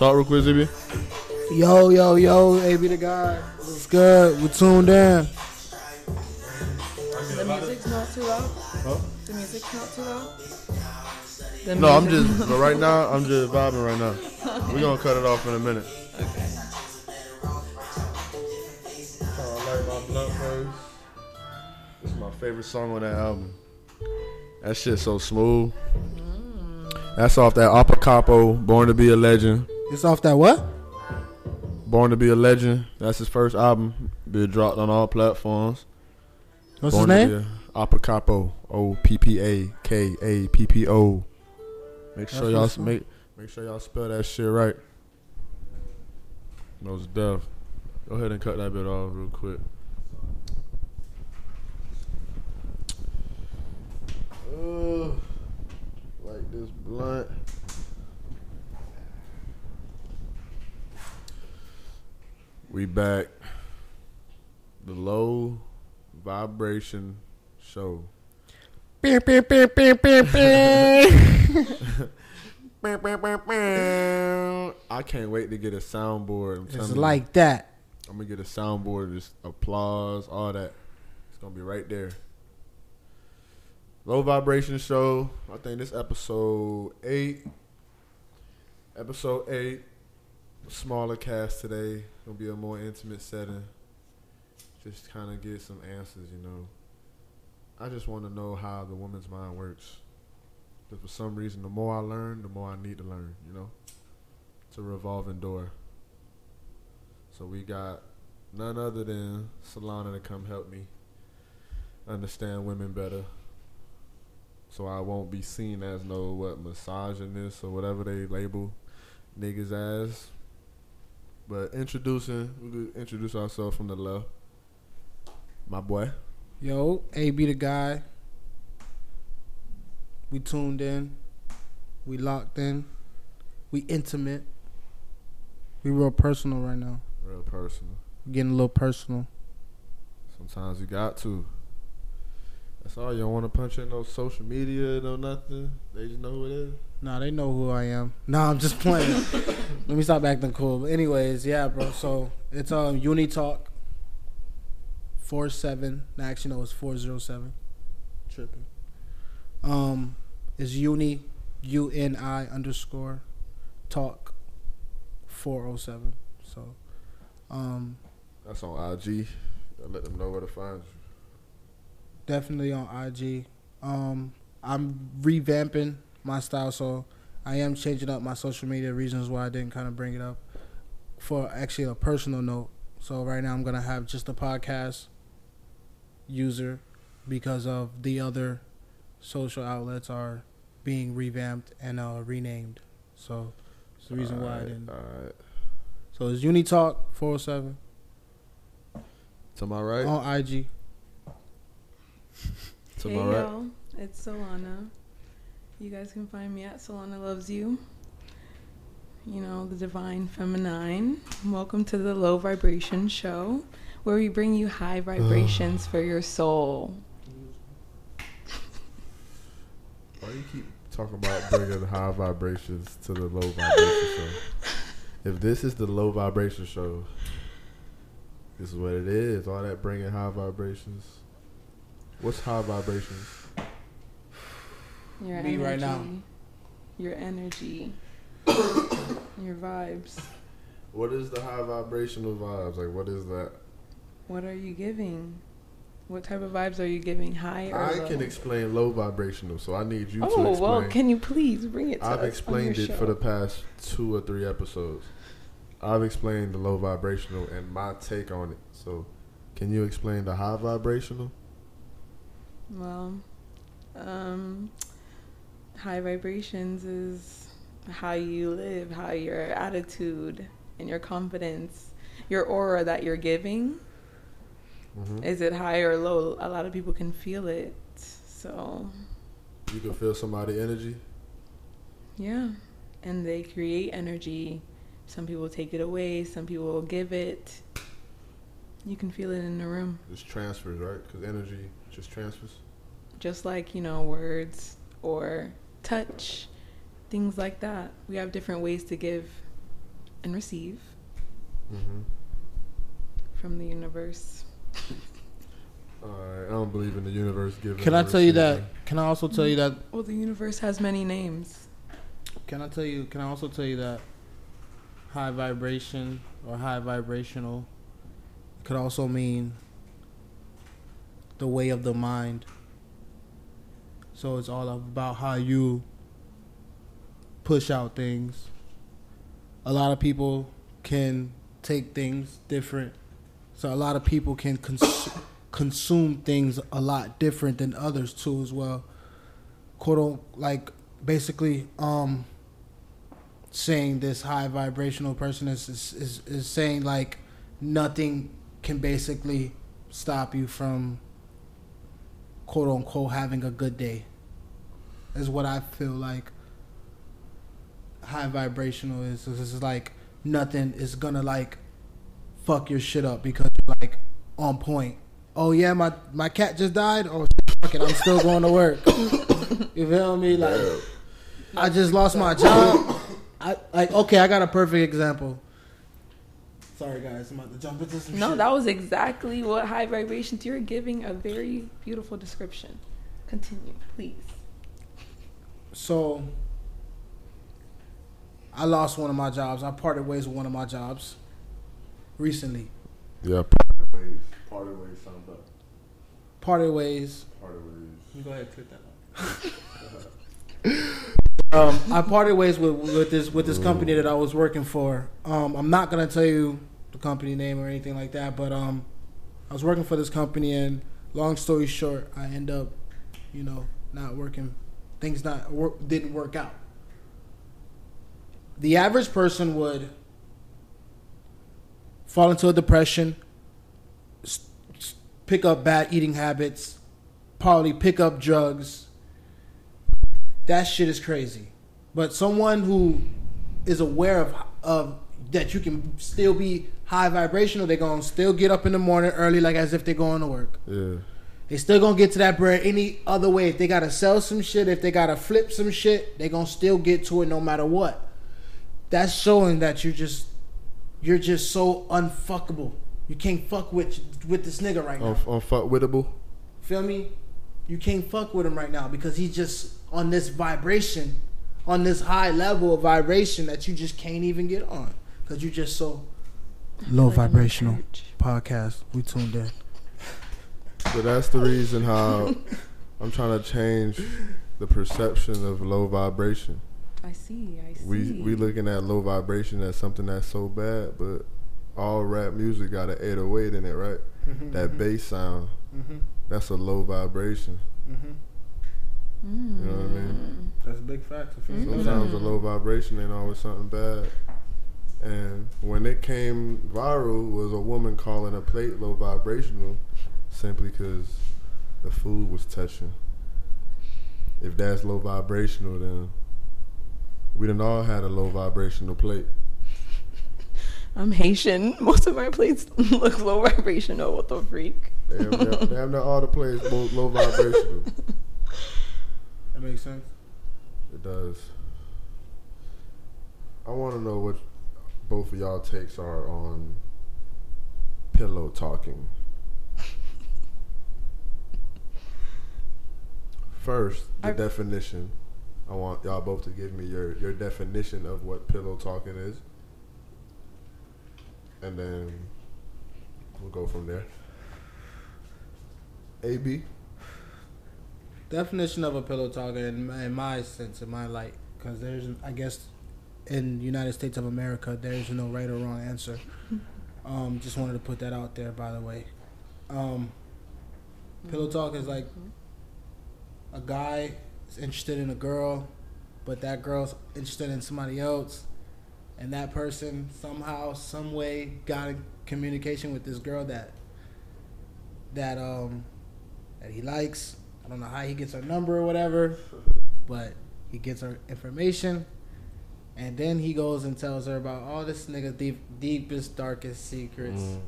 Talk real quick, ZB. Yo, yo, yo, AB the guy. What's good? We're tuned in. The music's not too loud. The music's not too loud. The No, I'm just. But right now, I'm just vibing right now. We're gonna cut it off in a minute. Okay. I like my blunt first. This is my favorite song on that album. That shit so smooth. Mm. That's off that Oppa Kappo, Born to Be a Legend. It's off that what? Born to Be a Legend. That's his first album. Been dropped on all platforms. What's Born his name? Be Capo. O P P A K A P P O. Make sure That's y'all make make sure y'all spell that shit right. Most deaf. Go ahead and cut that bit off real quick. Uh, like this blunt. We back. The low vibration show. I can't wait to get a soundboard. I'm It's telling you. like that. I'm gonna get a soundboard, just applause, all that. It's gonna be right there. Low vibration show. I think this episode eight. Episode eight. Smaller cast today. It'll be a more intimate setting. Just kind of get some answers, you know. I just want to know how the woman's mind works. Because for some reason, the more I learn, the more I need to learn, you know? It's a revolving door. So we got none other than Solana to come help me understand women better. So I won't be seen as no what misogynist or whatever they label niggas as. But introducing, we could introduce ourselves from the left. My boy. Yo, AB the guy. We tuned in. We locked in. We intimate. We real personal right now. Real personal. We're getting a little personal. Sometimes you got to. That's all. You don't want to punch in no social media, no nothing. They just know who it is. Nah, they know who I am. Nah, I'm just playing. Let me stop acting cool. But anyways, yeah, bro. So it's um Uni Talk. Four seven. Actually, no, it's four zero seven. Tripping. Um, is Uni U N I underscore talk four oh seven. So, um, That's on IG. I let them know where to find you. Definitely on IG. Um, I'm revamping my style, so I am changing up my social media. Reasons why I didn't kind of bring it up for actually a personal note. So right now I'm gonna have just a podcast user because of the other social outlets are being revamped and uh, renamed. So it's the reason why I didn't. Alright. So it's Unitalk 407 To my right. on IG. To hey right. y'all, it's Solana. You guys can find me at Solana Loves You. You know, the divine feminine. Welcome to the Low Vibration Show, where we bring you high vibrations for your soul. Why do you keep talking about bringing high vibrations to the low vibration show? If this is the low vibration show, this is what it is. All that bringing high vibrations. What's high vibrations? Your Me energy. right now. Your energy. your vibes. What is the high vibrational vibes? Like, what is that? What are you giving? What type of vibes are you giving? High or I low? can explain low vibrational, so I need you to explain. oh well, can you please bring it to me? I've us on your explained it show? for the past two or three episodes. I've explained the low vibrational and my take on it. So, can you explain the high vibrational? Well, um, high vibrations is how you live, how your attitude and your confidence, your aura that you're giving. Mm-hmm. Is it high or low? A lot of people can feel it. So, You can feel somebody's energy. yeah. And they create energy. Some people take it away, some people give it. You can feel it in the room. It's transfers, right? Because energy just transfers. just like you know words or touch things like that we have different ways to give and receive Mm-hmm. from the universe. Alright, I don't believe in the universe giving. Can I tell you that? Can I also tell you that? Well, the universe has many names. Can I tell you? Can I also tell you that high vibration or high vibrational could also mean the way of the mind. So it's all about how you push out things. A lot of people can take things different. So a lot of people can cons- consume things a lot different than others too as well. Quote like basically um saying this high vibrational person is is is saying like nothing can basically stop you from quote unquote having a good day is what I feel like high vibrational is. It's like nothing is gonna like fuck your shit up because you're like on point. Oh yeah, my my cat just died. Oh fuck it, I'm still going to work. you feel me? Like I just lost my job. I like okay. I got a perfect example. Sorry guys, I'm about to jump into some No, shit. that was exactly what high vibrations. You're giving a very beautiful description. Continue, please. So I lost one of my jobs. I parted ways with one of my jobs recently. Yeah, parted ways. Parted ways sound better. Parted ways. Parted ways. Go ahead, click that um, I parted ways with, with this with this company that I was working for. Um, I'm not gonna tell you the company name or anything like that, but um, I was working for this company, and long story short, I end up, you know, not working. Things not work didn't work out. The average person would fall into a depression, pick up bad eating habits, probably pick up drugs. That shit is crazy. But someone who is aware of of that you can still be high vibrational, they're gonna still get up in the morning early like as if they're going to work. Yeah. They still gonna get to that bread any other way. If they gotta sell some shit, if they gotta flip some shit, they gonna still get to it no matter what. That's showing that you're just you're just so unfuckable. You can't fuck with with this nigga right now. On fuckwittable. Feel me? You can't fuck with him right now because he's just on this vibration, on this high level of vibration that you just can't even get on because you're just so low Like vibrational. Podcast. We tuned in. So that's the reason how I'm trying to change the perception of low vibration. I see. I see. We we looking at low vibration as something that's so bad, but all rap music got an 808 in it, right? That bass sound, Mm-hmm. that's a low vibration. Mm-hmm. Mm. You know what I mean? That's a big fact. If you Mhm. Sometimes a low vibration ain't always something bad. And when it came viral, was a woman calling a plate low vibrational simply because the food was touching. If that's low vibrational, then we done all had a low vibrational plate. I'm Haitian. Most of my plates look low vibrational. What the freak? Damn, damn, damn near all the plates low, low vibrational. That makes sense. It does. I want to know what both of y'all takes are on pillow talking. First, the I- definition. I want y'all both to give me your, your definition of what pillow talking is. And then we'll go from there. AB? Definition of a pillow talker in my, in my sense, in my light, because there's, I guess, in United States of America, there is no right or wrong answer. Um, just wanted to put that out there, by the way. Um, pillow talk is like a guy is interested in a girl, but that girl's interested in somebody else, and that person somehow, some way, got in communication with this girl that that um that he likes. I don't know how he gets her number or whatever, but he gets her information, and then he goes and tells her about all this nigga deep, deepest, darkest secrets. Mm.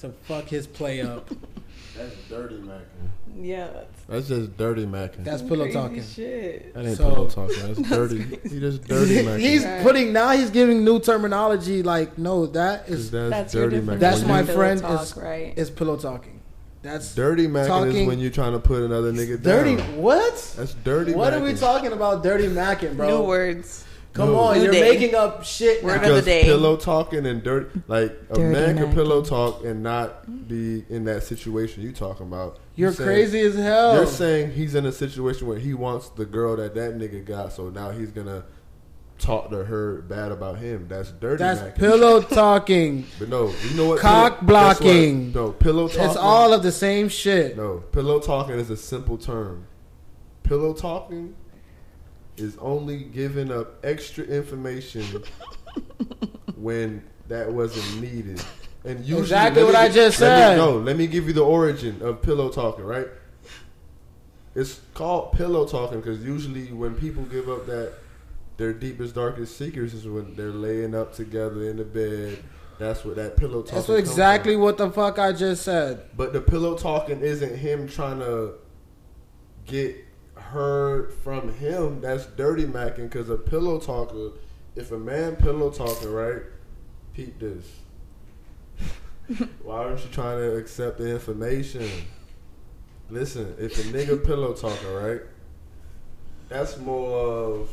to fuck his play up. That's dirty macking. Yeah, that's, That's just dirty macking. That's pillow talking. Shit. that ain't so- pillow talking. That's, dirty. He just dirty macking. he's Right. putting now. He's giving new terminology. Like, no, that 'Cause is that's, That's dirty different macking. That's my friend talk, is- right. is pillow talking. That's Dirty macking is when you're trying to put another nigga dirty. down. Dirty what? That's dirty. What are we talking about? Dirty macking, bro. New words. Come No. on, New you're day. making up shit. Word now. of the Because day. pillow talking and dirt, like a Dirty man can macking. pillow talk and not be in that situation you talking about. You're saying- crazy as hell. You're saying he's in a situation where he wants the girl that that nigga got, so now he's gonna talk to her bad about him. That's dirty. That's macking. pillow talking. But no, you know what? Cock Guess what? blocking. No, pillow talking. It's all of the same shit. No, pillow talking is a simple term. Pillow talking is only giving up extra information when that wasn't needed. And usually, Exactly what I just let me- said. no, let me give you the origin of pillow talking. Right? It's called pillow talking because usually when people give up that their deepest, darkest secrets is when they're laying up together in the bed. That's what that pillow talking. That's what exactly what the fuck I just said. But the pillow talking isn't him trying to get heard from him. That's dirty macking because a pillow talker, if a man pillow talking, right? Peep this. Why aren't you trying to accept the information? Listen, if a nigga pillow talking, right? That's more of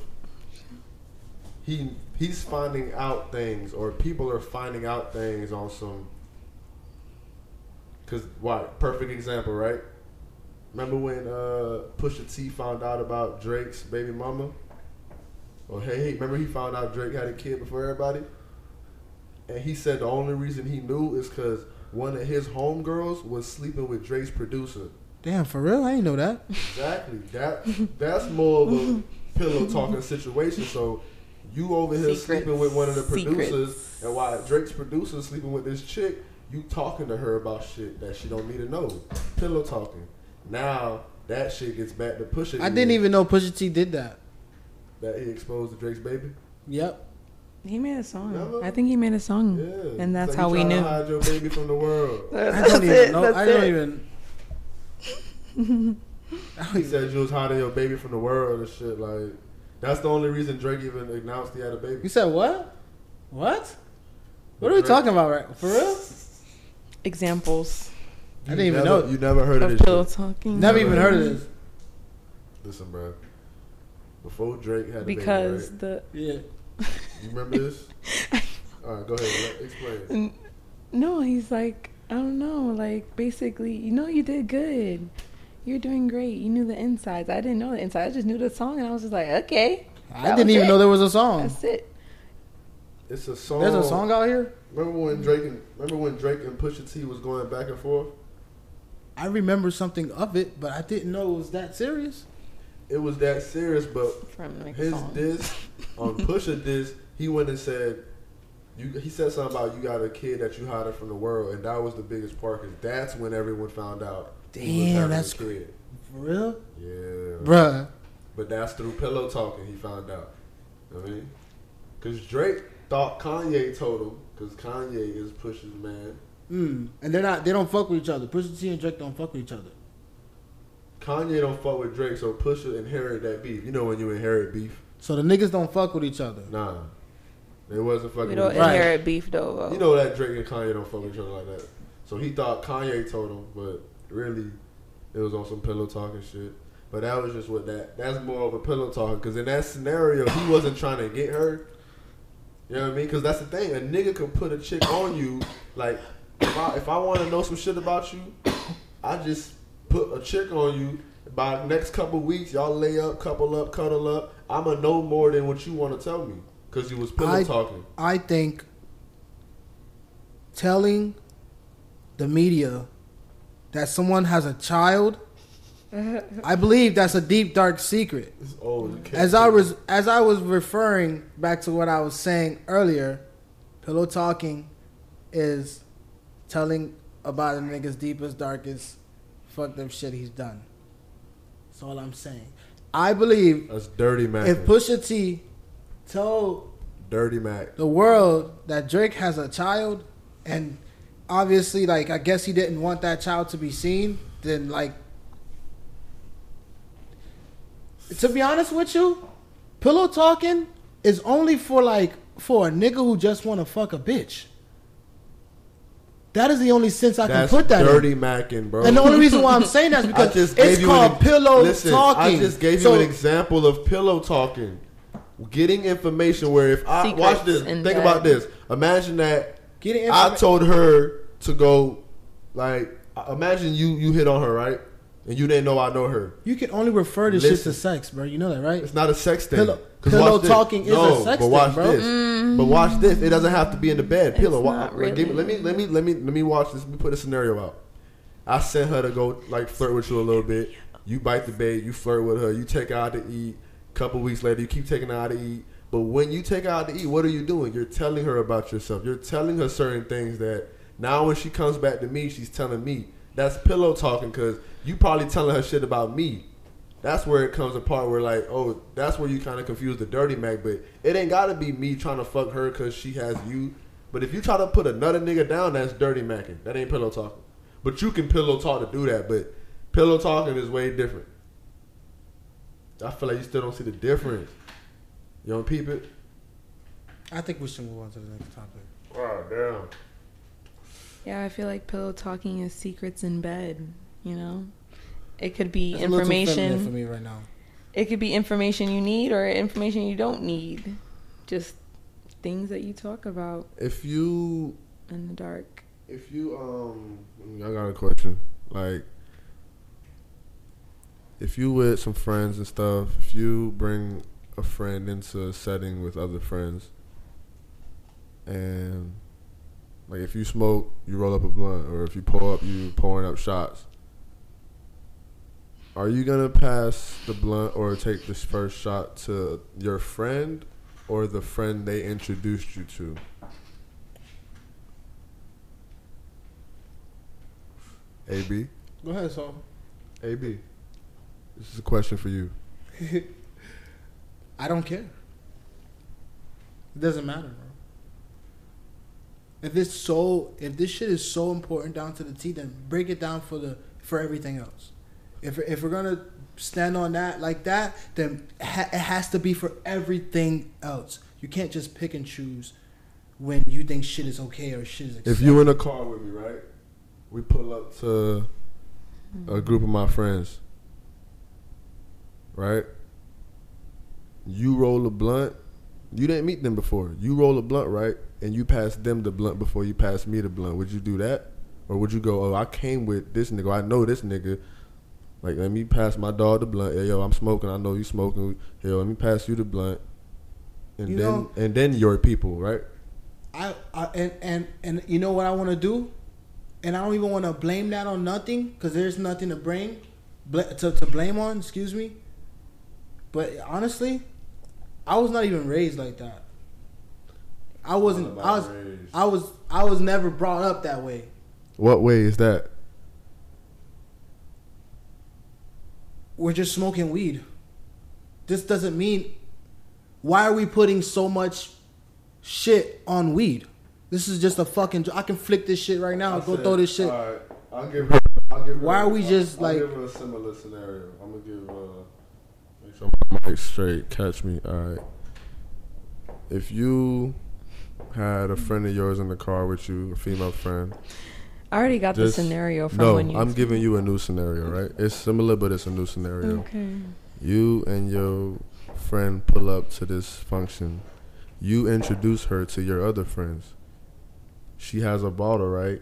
he he's finding out things or people are finding out things on some Cause why? Perfect example, right? Remember when uh, Pusha T found out about Drake's baby mama? Or hey, hey, remember he found out Drake had a kid before everybody? And he said the only reason he knew is because one of his homegirls was sleeping with Drake's producer. Damn, for real? I didn't know that. Exactly. That that's more of a pillow talking situation. So you over here Secrets. sleeping with one of the producers, Secrets. and while Drake's producer sleeping with this chick, you talking to her about shit that she don't need to know. Pillow talking. Now that shit gets back to Pusha. I didn't even know Pusha T did that. that he exposed to Drake's baby. Yep. He made a song. Never? I think he made a song. Yeah, And that's So how we trying to knew. Hide your baby from the world. I don't even know. I don't even. He said you was hiding your baby from the world and shit. Like that's the only reason Drake even announced he had a baby. You said what? What? What are we Drake- talking about right For real? Examples I didn't even never- know. You never heard of of this pillow talking. Never even heard of this. Listen, bro. Before Drake had a Because baby, the Yeah. you remember this? All right, go ahead. Explain. No, he's like, I don't know, like basically, you know, you did good. You're doing great. You knew the insides. I didn't know the insides. I just knew the song, and I was just like, okay, I didn't even it. know there was a song. that's it. It's a song. There's a song out here. Remember when Drake and remember when Drake and Pusha T was going back and forth? I remember something of it, but I didn't know it was that serious. It was that serious, but From like his song. diss on Pusha diss, he went and said, "You." He said something about you got a kid that you hiding from the world, and that was the biggest part because that's when everyone found out. Damn, that's a kid. For real, Yeah, bruh. But that's through pillow talking. He found out. I mean, because Drake thought Kanye told him because Kanye is Pusha's man. Mm. And they're not. They don't fuck with each other. Pusha T and Drake don't fuck with each other. Kanye don't fuck with Drake, so Pusha inherit that beef. You know when you inherit beef? So the niggas don't fuck with each other. Nah, they wasn't fucking. We don't with each Right. inherit beef though. though. You know that Drake and Kanye don't fuck with each other like that. So he thought Kanye told him, but really, it was on some pillow talking shit. But that was just what that. That's more of a pillow talking because in that scenario, he wasn't trying to get her. You know what I mean? Because that's the thing. A nigga can put a chick on you. Like, if I if I want to know some shit about you, I just put a chick on you. By the next couple weeks, y'all lay up, couple up, cuddle up. I'ma know more than what you want to tell me because you was pillow I- talking. I think telling the media that someone has a child, I believe that's a deep dark secret. It's old. You can't As I was as I was referring back to what I was saying earlier, pillow talking is telling about a nigga's deepest, darkest, fucked up shit he's done. That's all I'm saying. I believe That's dirty Mac. if Pusha T told dirty Mac. the world that Drake has a child and obviously, like I guess he didn't want that child to be seen. Then, like, to be honest with you, pillow talking is only for like for a nigga who just want to fuck a bitch. That is the only sense I That's can put that in. dirty in. macking, bro. And the only reason why I'm saying that is because just gave it's called an, pillow listen, talking. I just gave So- you an example of pillow talking. Getting information where if I watch this, in think bed. about this. Imagine that Getting I told her to go like imagine you you hit on her, right? And you didn't know I know her. You can only refer to shit Listen. to sex, bro. You know that, right? It's not a sex thing. Pillow- pillow watch this. talking is a no, sex but watch thing, bro. this. But watch this. It doesn't have to be in the bed. It's Pillow. Wa- not like, give me- let me let me let me let me watch this. Let me put a scenario out. I sent her to go like flirt with you a little bit. You bite the bait. You flirt with her. You take her out to eat. Couple weeks later, you keep taking her out to eat. But when you take her out to eat, what are you doing? You're telling her about yourself. You're telling her certain things that now when she comes back to me, she's telling me. That's pillow talking because you probably telling her shit about me. That's where it comes apart. Where like, oh, that's where you kind of confuse the dirty Mac. But it ain't gotta be me trying to fuck her because she has you. But if you try to put another nigga down, that's dirty macking. That ain't pillow talking. But you can pillow talk to do that. But pillow talking is way different. I feel like you still don't see the difference. You don't peep it. I think we should move on to the next topic. Wow, damn. Yeah, I feel like pillow talking is secrets in bed. You know, it could be It's a little too feminine for information. me right now. It could be information you need or information you don't need. Just things that you talk about If you in the dark. If you um, I got a question. Like, if you with some friends and stuff, if you bring a friend into a setting with other friends, and like if you smoke, you roll up a blunt, or if you pull up, you pouring up shots. Are you gonna pass the blunt or take this first shot to your friend or the friend they introduced you to? AB, Go ahead, so. AB. This is a question for you. I don't care. It doesn't matter, bro. If it's so, if this shit is so important down to the T, then break it down for the for everything else. If if we're gonna stand on that like that, then it has to be for everything else. You can't just pick and choose when you think shit is okay or shit is. If you in a car with me, right? We pull up to a hmm. group of my friends, right? You roll a blunt. You didn't meet them before. You roll a blunt, right? And you pass them the blunt before you pass me the blunt. Would you do that? Or would you go, oh, I came with this nigga. I know this nigga. Like, let me pass my dog the blunt. Hey, yo, I'm smoking. I know you smoking. Hey, yo, let me pass you the blunt. And You then, know- and then your people, right? I, I and and and you know what I want to do, and I don't even want to blame that on nothing because there's nothing to blame, bl- to to blame on. Excuse me. But honestly, I was not even raised like that. I wasn't. I was. I was. I was never brought up that way. What way is that? We're just smoking weed. This doesn't mean. Why are we putting so much shit on weed? This is just a fucking. I can flick this shit right now. Go throw this shit. All right, I'll give her. I'll give her Why are we just, I'll like- give her a similar scenario? I'm gonna give. Uh, make sure my mic straight. Catch me. All right. If you had a friend of yours in the car with you, a female friend. I already got Just- the scenario from No, when you. I'm giving you a new scenario, right? It's similar, but it's a new scenario. Okay. You and your friend pull up to this function. You introduce her to your other friends. She has a bottle, right?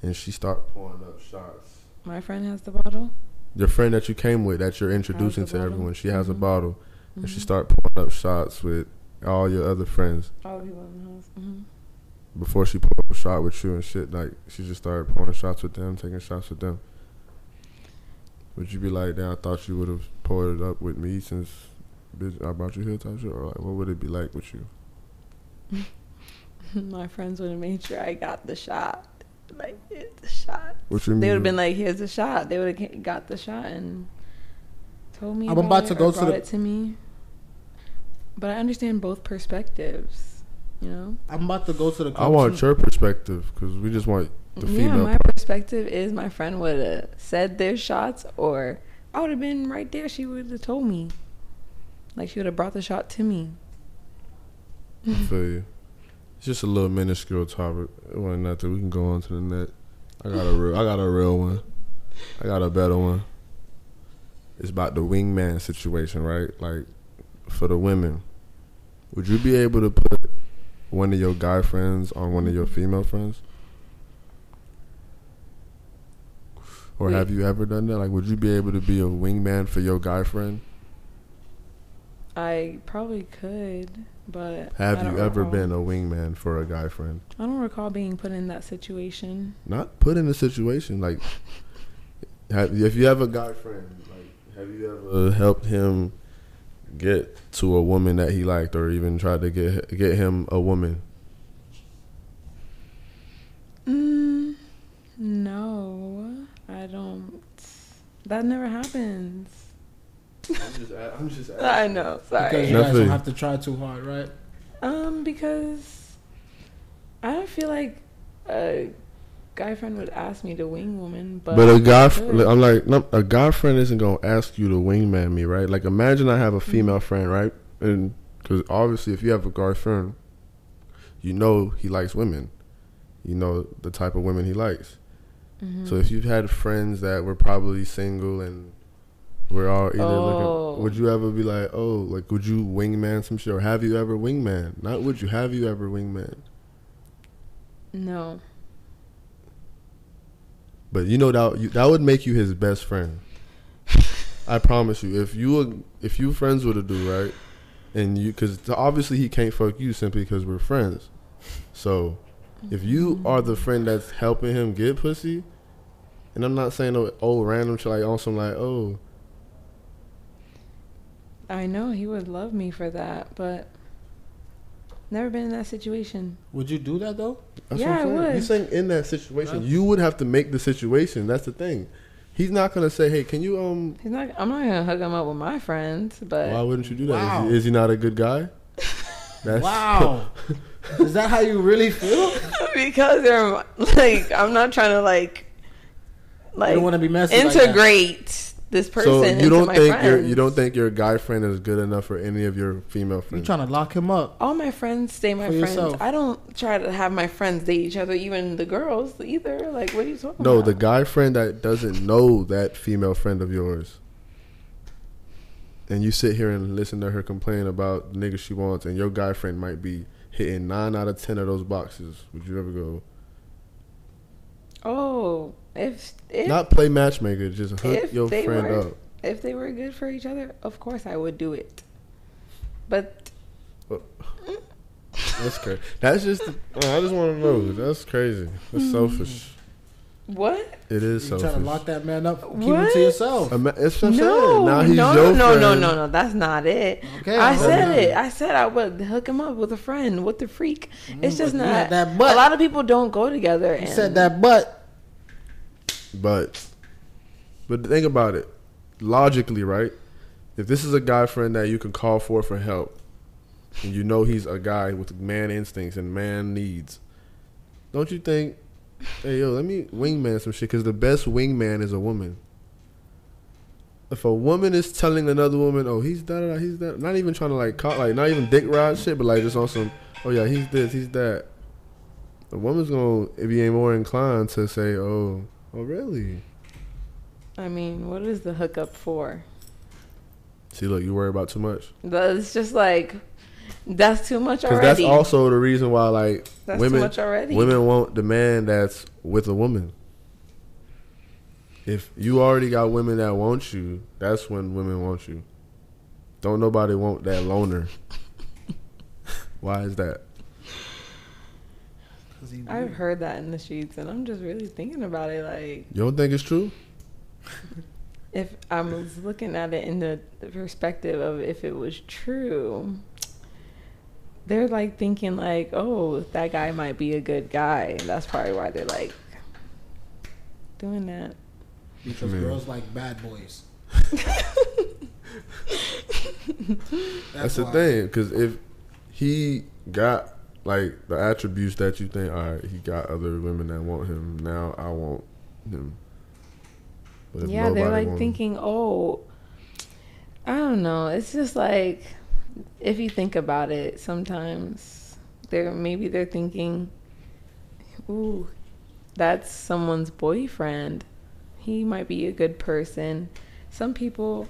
And she start pouring up shots. My friend has the bottle. Your friend that you came with, that you're introducing to bottle. everyone, she has a Mhm. bottle, and she Mhm. start pouring up shots with all your other friends. All the people in the house. hmm Before she poured a shot with you and shit, like she just started pouring shots with them, taking shots with them. Would you be like, "Damn, I thought you would have poured it up with me since bitch, I brought you here," type shit, or like, what would it be like with you? My friends would have made sure I got the shot. Like, it's the shot. What you They would have been like, "Here's the shot." They would have got the shot and told me. I'm about it to or go to the- it to me. But I understand both perspectives. You know. I'm about to go to the. I want soon. your perspective because we just want the yeah, female. my perspective is my friend would have said their shots, or I would have been right there. She would have told me, like she would have brought the shot to me. I feel you. It's just a little minuscule topic. It wasn't nothing. We can go on to the next. I got a real. I got a real one. I got a better one. It's about the wingman situation, right? Like for the women, would you be able to put one of your guy friends on one of your mm-hmm. female friends? Or have you ever done that? Like, would you be able to be a wingman for your guy friend? I probably could, but Have you ever recall- been a wingman for a guy friend? I don't recall being put in that situation. not put in a situation like have, if you have a guy friend like have you ever helped him get to a woman that he liked or even tried to get get him a woman Mm, no, I don't. That never happens. I'm just, I'm just I know. Because Sorry. you guys don't have to try too hard, right? Um, because I don't feel like a guy friend would ask me to wing woman, but but a guy I f- could. i'm like no, a guy friend isn't gonna ask you to wingman me right like imagine i have a female Mm-hmm. friend right and because obviously if you have a guy friend you know he likes women you know the type of women he likes Mhm. So if you've had friends that were probably single and we're all either Oh. looking, would you ever be like, oh, like would you wingman some shit, or have you ever wingman? Not would you, have you ever wingman? no, But you know that you, that would make you his best friend. I promise you, if you were, if you friends with a dude, right, and you, because obviously he can't fuck you simply because we're friends. So if you Mm-hmm. are the friend that's helping him get pussy, and I'm not saying no old random shit like on some like oh I know he would love me for that, but never been in that situation. Would you do that though? That's Yeah, what I'm I saying. would. He's saying in that situation, Huh? you would have to make the situation. That's the thing. He's not gonna say, "Hey, can you um?" He's not. I'm not gonna hook him up with my friends, but Why wouldn't you do that? Is Wow. he, is he not a good guy? That's, Wow. Is that how you really feel? because they're like I'm not trying to like you like don't want to be messy. like that. integrate this person So you don't my think friends. your you don't think your guy friend is good enough for any of your female friends? You friends? trying to lock him up? all my friends stay my For friends. yourself. I don't try to have my friends date each other, even the girls either. Like, what are you talking about? no, about? the guy friend that doesn't know that female friend of yours, and you sit here and listen to her complain about the nigga she wants, and your guy friend might be hitting nine out of ten of those boxes. Would you ever go? Oh, if if Not play matchmaker, just hook your friend were- up. if they were good for each other, of course I would do it. But That's crazy. That's just. I just want to know. That's crazy. That's selfish. Hmm. What? It is so You selfish. trying to lock that man up? Keep him What? to yourself. Ima- It's what I'm No. Now he's no, your no, no, no, no, no. That's not it. Okay, I said okay. it. I said I would hook him up with a friend, with the freak. it's Mm, just but not. that butt. A lot of people don't go together. You and said that, but But, but think about it. Logically, right? If this is a guy friend that you can call for for help, and you know he's a guy with man instincts and man needs, don't you think? Hey yo, let me wingman some shit because the best wingman is a woman. If a woman is telling another woman, "Oh, he's that, he's that," not even trying to like, call, like not even dick ride shit, but like just on some, "Oh yeah, he's this, he's that." A woman's gonna be more inclined to say, "Oh, oh really?" I mean, what is the hookup for? See, look, you worry about too much. That's just like that's too much already. Because that's also the reason why, like, That's women, too much already. women want the man that's with a woman. If you already got women that want you, that's when women want you. Don't nobody want that loner. why is that? I've heard that in the streets, and I'm just really thinking about it. Like, You don't think it's true? if I was looking at it in the, the perspective of if it was true, they're like thinking like, oh, that guy might be a good guy. That's probably why they're like doing that. because I mean- girls like bad boys. That's, the thing. Because if he got like the attributes that you think, all right, he got other women that want him. Now I want him. But yeah, they're like want him- thinking, oh, I don't know. It's just like if you think about it, sometimes they're maybe they're thinking, ooh, that's someone's boyfriend. He might be a good person. Some people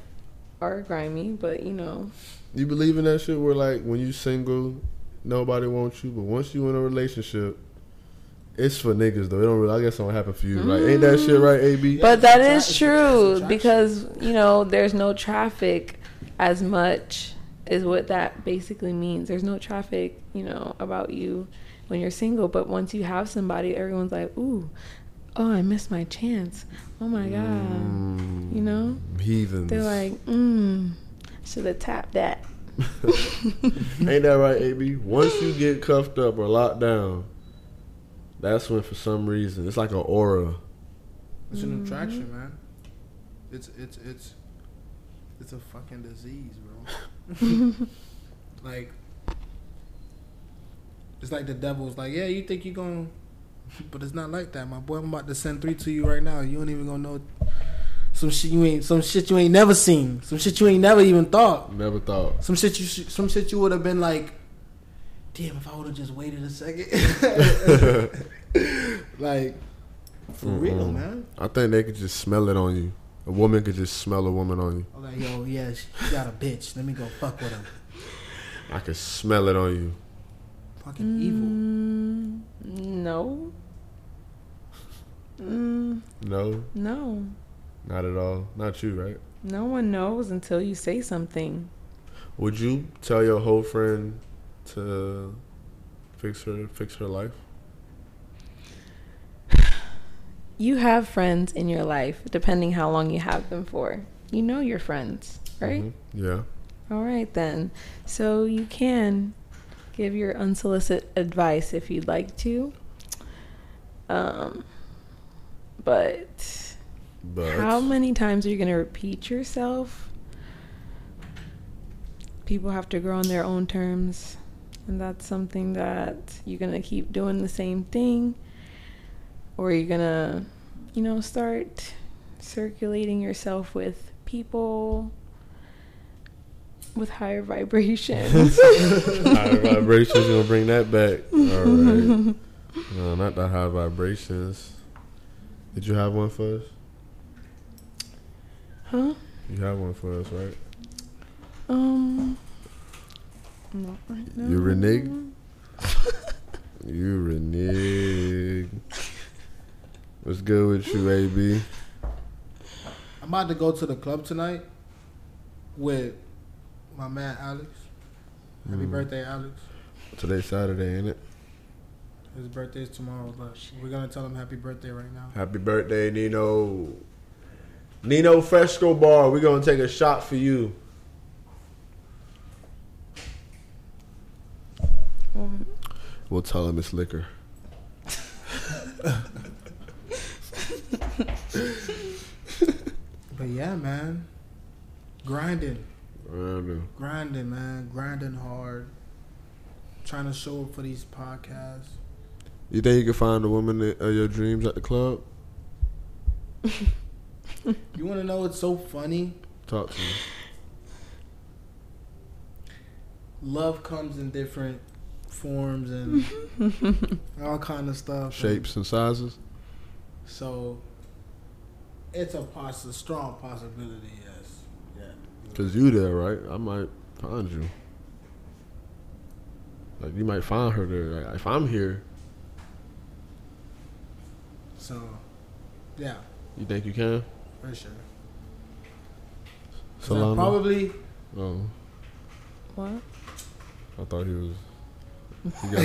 are grimy, but you know, You believe in that shit where like when you single, nobody wants you, but once you in a relationship, it's for niggas though. It don't really. I guess it don't happen for you. Like, ain't that shit right, AB? But it's that attra- is it's- true because you know there's no traffic as much is what that basically means. There's no traffic, you know, about you when you're single. But once you have somebody, everyone's like, "Ooh, oh, I missed my chance. Oh my god," Mm, you know. heathens. They're like, "Mm, should have tapped that." ain't that right, AB? Once you get cuffed up or locked down, that's when for some reason it's like an aura. It's an attraction, man. It's it's it's it's a fucking disease, bro. like it's like the devil's like, yeah, you think you're going, but it's not like that, my boy. I'm about to send three to you right now. You don't even gonna know some shit you ain't some shit you ain't never seen, some shit you ain't never even thought, Never thought. some shit you some shit you would have been like, damn, if I would have just waited a second, like for real, Mm-mm. man. I think they could just smell it on you. A woman could just smell a woman on you. I'm like, yo, yeah, she got a bitch. Let me go fuck with her. I could smell it on you. Fucking evil. Mm, no. Mm, No, no. not at all. Not you, right? No one knows until you say something. Would you tell your whole friend to fix her fix her life? You have friends in your life, depending how long you have them for. You know your friends, right? Mhm. Yeah. All right, then. So you can give your unsolicited advice if you'd like to. Um, but But how many times are you going to repeat yourself? People have to grow on their own terms. And that's something that you're going to keep doing the same thing. Or you're going to, you know, start circulating yourself with people with higher vibrations. high vibrations you're gonna bring that back. All right. No, not the high vibrations. Did you have one for us? huh? You have one for us, right? Um. Not right now. You renege? You renege. What's good with you, AB? I'm about to go to the club tonight with my man Alex. Happy Mm. birthday, Alex. Today's Saturday, ain't it? His birthday is tomorrow, but we're gonna tell him happy birthday right now. Happy birthday, Nino. Nino Fresco Bar. We're gonna take a shot for you. Um, We'll tell him it's liquor. yeah, man, grinding, I grinding, man, grinding hard, trying to show up for these podcasts. You think you can find the woman of uh, your dreams at the club? You want to know what's so funny? Talk to me. Love comes in different forms and all kind of stuff. and Shapes and sizes. So it's a poss- a strong possibility. Yes. Yeah. Cause you there, right? I might find you. Like you might find her there. Like, if I'm here, So, yeah, you think you can? for sure. So probably Oh, what? I thought he was. He got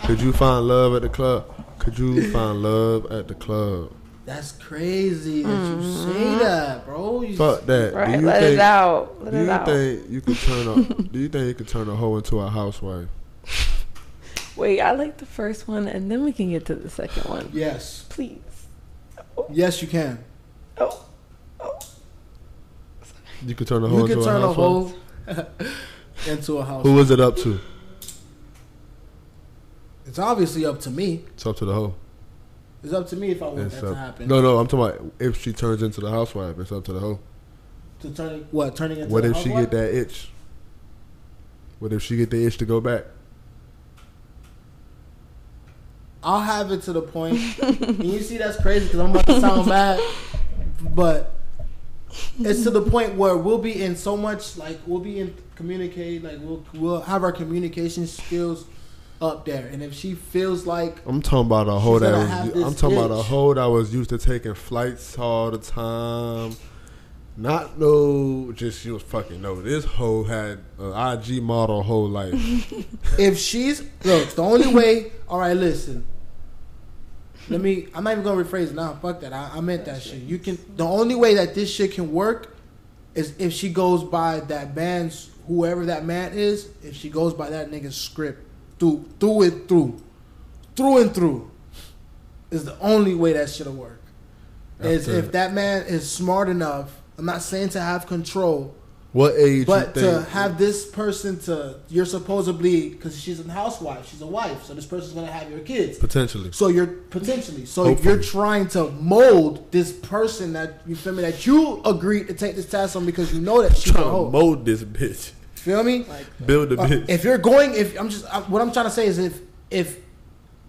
Could you find love at the club? Could you find love at the club? that's crazy that you mm-hmm. say that, bro. You Fuck that. Right, do you let think, it out. Let Do it you out. think you could turn a Do you think you could turn a hoe into a housewife? Wait, I like the first one, and then we can get to the second one. Yes. Please. Oh. Yes, you can. Oh, oh. You could turn a hoe You into can a turn a housewife. hoe into a house. Who was it up to? It's obviously up to me. It's up to the hoe. It's up to me if I want It's that to happen. No, no, I'm talking about if she turns into the housewife. It's up to the hoe. To turning what? Turning into What if she get that itch? What if she get the itch to go back? I'll have it to the point. and you see, that's crazy because I'm about to sound bad, but it's to the point where we'll be in so much like we'll be in communicate like we'll we'll have our communication skills up there, and if she feels like I'm talking about a hoe that was, I'm talking about a itch." hoe that was used to taking flights all the time. Not no, just she was fucking no. This hoe had an IG model whole life. if she's look the only way. All right, listen. Let me. I'm not even gonna rephrase it now. Fuck that. I, I meant that shit. You can. The only way that this shit can work is if she goes by that man's whoever that man is. If she goes by that nigga's script through through and through, through and through, is the only way that shit'll work. Is if that man is smart enough. I'm not saying to have control, What age? but to have this person to you're supposedly because she's a housewife, she's a wife, so this person's gonna have your kids. potentially. So you're potentially so Hopefully. you're trying to mold this person that you feel me that you agreed to take this task on because you know that she's a trying to mold this bitch, Feel me? build the Uh, bitch. if you're going, if I'm just I, what I'm trying to say is if if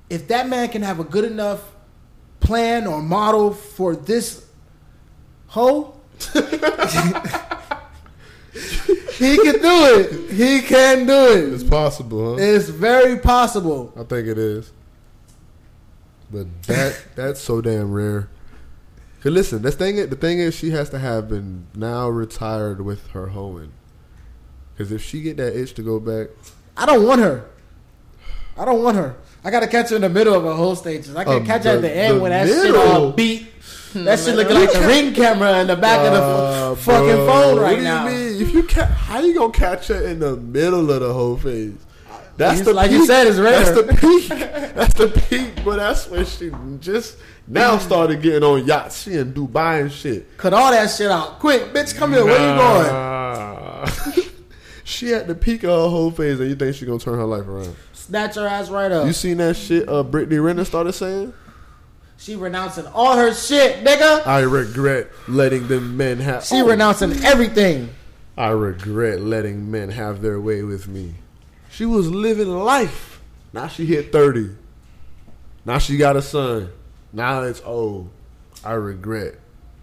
if that man can have a good enough plan or model for this hoe, he can do it. He can do it. it's possible, huh? It's very possible. I think it is. But that that's so damn rare. Cause listen, this thing the thing is she has to have been now retired with her hoeing. Cause if she get that itch to go back, I don't want her. I don't want her. I gotta catch her in the middle of a whole stages. I can Um, catch her at the- the end the when that shit middle? all beat. That shit looking like the ring camera in the back of the Uh, f- fucking bro, phone what right do now. You mean? If you ca- how you gonna catch her in the middle of the whole phase? That's You- the like peak. you said, it's rare. That's the peak. That's the peak. But that's when she just now started getting on yachts. She in Dubai and shit. Cut all that shit out. Quick, bitch, come here. Where you going? going? She at the peak of her whole phase, and you think she gonna turn her life around? Snatch her ass right up. You seen that shit? Uh, Brittany Renner started saying, She renouncing all her shit, nigga. "I regret letting them men have." She Oh. renouncing everything. I regret letting men have their way with me. She was living life. Now she hit 30. Now she got a son. Now it's old. I regret.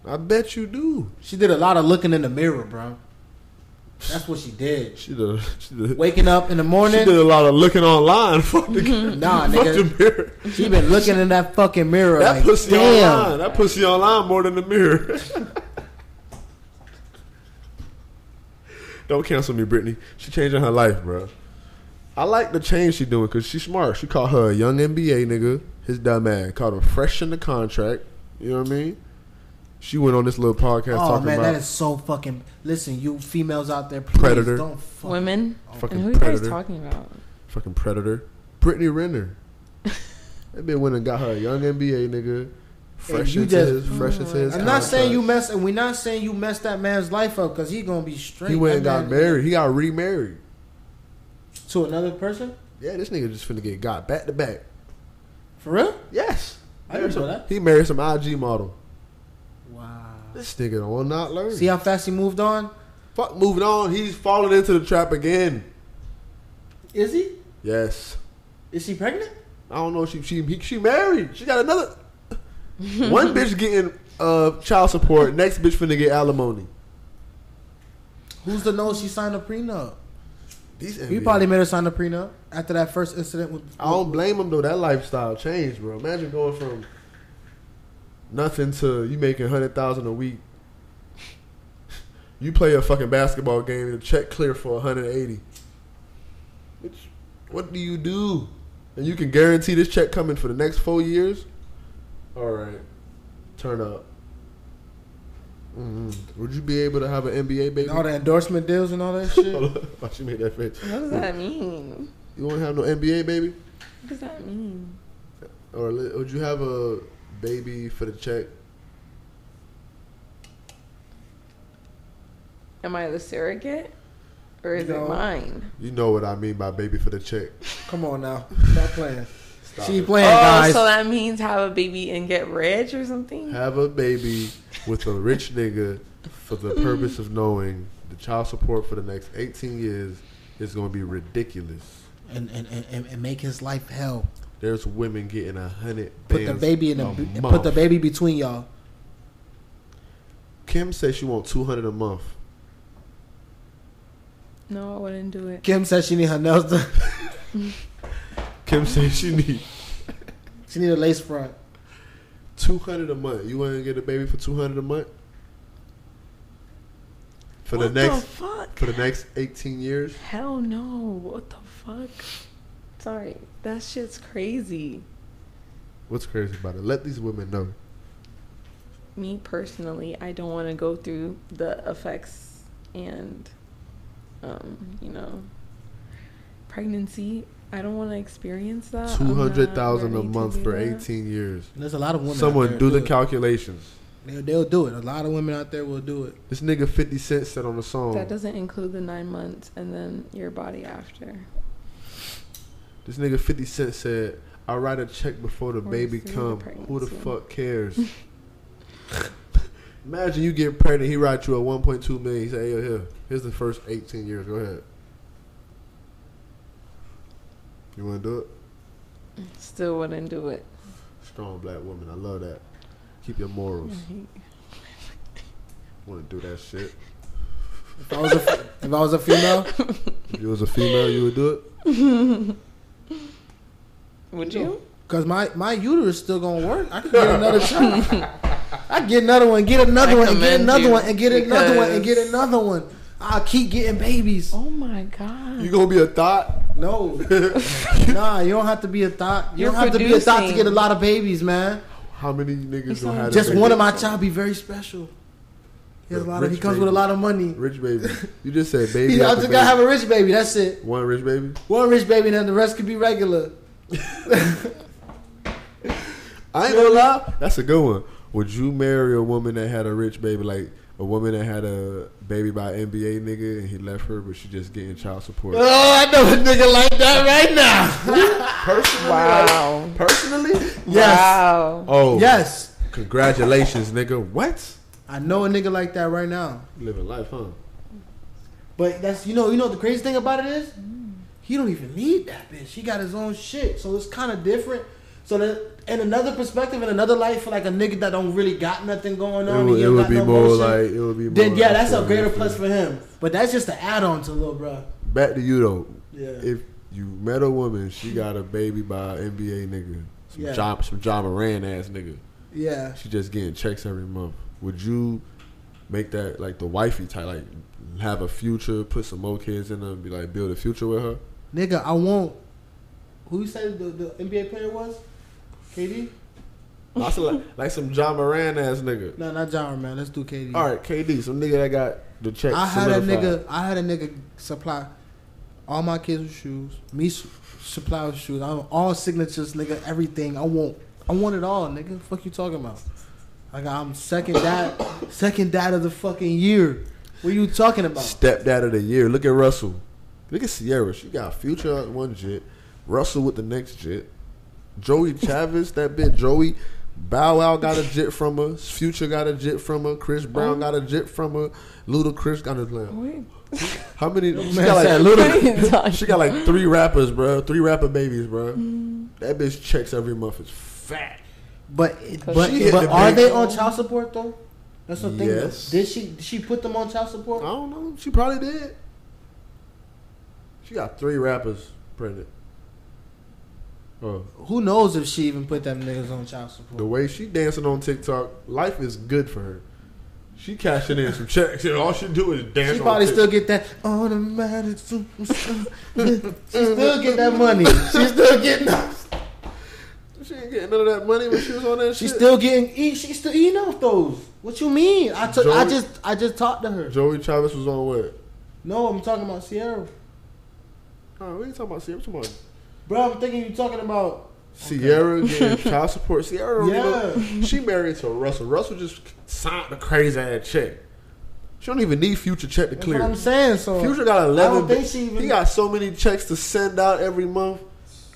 I bet you do. She did a lot of looking in the mirror, bro. That's what she did. She did, she did, Waking up in the morning. she did a lot of looking online. Fuck the, mm-hmm. Nah, fuck nigga. the mirror. She been looking in that fucking mirror That like, pussy damn. online. That pussy online more than the mirror. Don't cancel me, Brittany. She changing her life, bro. I like the change she doing because she's smart. She called her a young NBA nigga. His dumb man called her fresh in the contract. You know what I mean? She went on this little podcast Oh talking man, about that is so fucking. Listen, you females out there, please Predator. don't fuck. Women. Oh. fucking And who are you predator. guys talking about? fucking predator. Brittany Renner. that been went and got her a young NBA nigga. Fresh you into just- his, fresh into his. I'm not saying you contract. mess, and we're not saying you messed that man's life up because he gonna be straight. He went and got married. He got remarried. to another person. Yeah, this nigga just finna get got back to back. For real? Yes. I didn't know that. He married some IG model. This nigga don't not learn. See how fast he moved on? Fuck moving on. He's falling into the trap again. Is he? Yes. Is she pregnant? I don't know she she he, she married. She got another one bitch getting uh child support, next bitch finna get alimony. Who's to know she signed a prenup? These He NBA probably made her sign a prenup after that first incident with. I don't blame him though. That lifestyle changed, bro. Imagine going from nothing to you making hundred thousand a week. You play a fucking basketball game and check clear for 180. Bitch, What do you do? And you can guarantee this check coming for the next four years. All right, turn up. mm Would you be able to have an NBA baby? all the endorsement deals and all that shit. Why she made that face? What does that mean? You won't have no NBA baby? What does that mean? Or would you have a baby for the check? Am I the surrogate? Or is No. it mine? You know what I mean by baby for the check. Come on now, stop playing. Stop She it. playing, oh, guys. so that means have a baby and get rich or something? Have a baby with a rich nigga for the purpose of knowing the child support for the next 18 years is going to be ridiculous. and, and, and, and make his life hell. There's women getting a hundred. Put the baby in a the and month. put the baby between y'all. Kim says she want 200 a month. No, I wouldn't do it. Kim said she need her nails done. Kim says she need she need a lace front. 200 a month. You want to get a baby for 200 a month? For what the next fuck? for the next 18 years? Hell no. What the fuck? Sorry. That shit's crazy. What's crazy about it? Let these women know. Me personally, I don't want to go through the effects and, um, you know, pregnancy. I don't want to experience that. 200,000 a month for that. 18 years. There's a lot of women. out Someone there do the it. calculations. They'll, they'll do it. A lot of women out there will do it. This nigga 50 Cent said on the song. That doesn't include the nine months and then your body after. This nigga 50 Cent said, I write a check before the Or baby through the come. Who the fuck cares? Imagine you get pregnant, he write you a 1.2 million. He say, hey, yo, here, here's the first 18 years. Go ahead. You want to do it? Still wouldn't do it. Strong black woman. I love that. Keep your morals. Want to do that shit. If I was a, if I was a female, If you was a female, you would do it? Would you? because my my uterus still gonna work. I can get another child. I get another one, get another I one, and get another one, and get another one, and get another one. I'll keep getting babies. Oh my god. You gonna be a thought? No, nah, you don't have to be a thought. You You're don't have to be a thought to get a lot of babies, man. How many niggas It's gonna not have Just one of my child be very special. He has a lot of. He Rich comes with a lot of money. Rich baby. You just said baby. He, I after just gotta have a rich baby. That's it. One rich baby. One rich baby, and then the rest could be regular. I ain't gonna lie. That's a good one. Would you marry a woman that had a rich baby, like a woman that had a baby by an NBA nigga and he left her, but she just getting child support? Oh, I know a nigga like that right now. Personally, Wow. like, personally, Yes. Wow. oh Yes, congratulations, nigga. What? I know a nigga like that right now. Living life, huh? But that's you know you know what the crazy thing about it is, he don't even need that bitch. He got his own shit, so it's kind of different. So that in another perspective, in another life, for like a nigga that don't really got nothing going It on, would, he it would be no more motion, like it would be. More then yeah, that's a greater plus for him. But that's just an add on to a little bro. Back to you though. Yeah. If you met a woman, she got a baby by an NBA nigga, some Yeah. John, some Ja Morant ass nigga. yeah. She just getting checks every month. Would you make that like the wifey type, like have a future, put some more kids in her, and be like build a future with her? Nigga, I won't. Who you said the, the NBA player was? KD? Also like, like some Ja Morant ass nigga. No, not John, man. Let's do KD. All right, KD, some nigga that got the check. I had a nigga. I had a nigga supply all my kids with shoes. Me supply with shoes. I want all signatures, nigga. Everything. I want. I want it all, nigga. Fuck you talking about? Like I'm second dad, second dad of the fucking year. What are you talking about? Stepdad of the year. Look at Russell. Look at Ciara. She got future at one jit. Russell with the next jit. Joie Chavis, that bitch. Joey. Bow Wow got a jit from her. Future got a jit from her. Chris Brown got a jit from her. Ludacris got a Wait. How many? She Man got, like, What are you talking she got like three rappers, bro. Three rapper babies, bro. Mm. That bitch checks every month. Is fat. But but but the are they on child support though? That's the thing. Yes. Did she did she put them on child support? I don't know. She probably did. She got three rappers pregnant. Oh, Who knows if she even put them niggas on child support? the way she dancing on TikTok, life is good for her. She cashing in some checks. and All she do is dance. She on probably still get that automatic. she still get that money. She still getting. She ain't getting none of that money when she was on that She shit. still getting. Eat, she still eating off those. What you mean? I took. I just. I just talked to her. Joie Chavis was on what? No, I'm talking about Ciara. Oh, we ain't talking about Ciara. Talking Bro, I'm thinking you talking about. Ciara getting child support. Ciara, don't Yeah. even- she married to Russell. Russell just signed a crazy ass check. She don't even need future check to That's clear. what I'm saying. So Future got I eleven. don't think she even. he got so many checks to send out every month.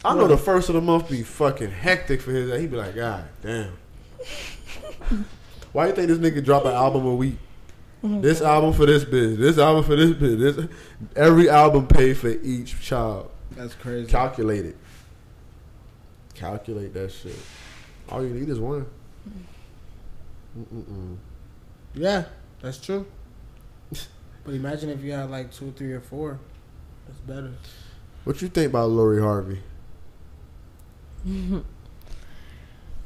I know the first of the month be fucking hectic for his. He be like, God damn. Why you think this nigga drop an album a week? Mm-hmm. This album for this bitch. This album for this bitch. This every album paid for each child. That's crazy. Calculate it. Calculate that shit. All you need is one. Mm-mm-mm. Yeah, that's true. but imagine if you had like two, three, or four. That's better. What you think about Lori Harvey?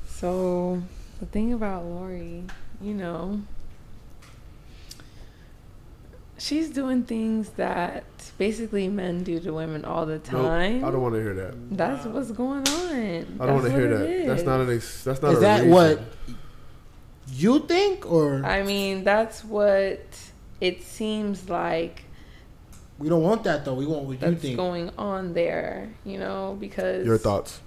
So the thing about Lori, you know, she's doing things that basically men do to women all the Nope, time. I don't want to hear that. That's what's going on. I don't want to hear what that. That's not an. Ex- that's not. Is a that reason. what you think, or I mean, that's what it seems like we don't want that though? We want what you think. going on there, you know, because Your thoughts?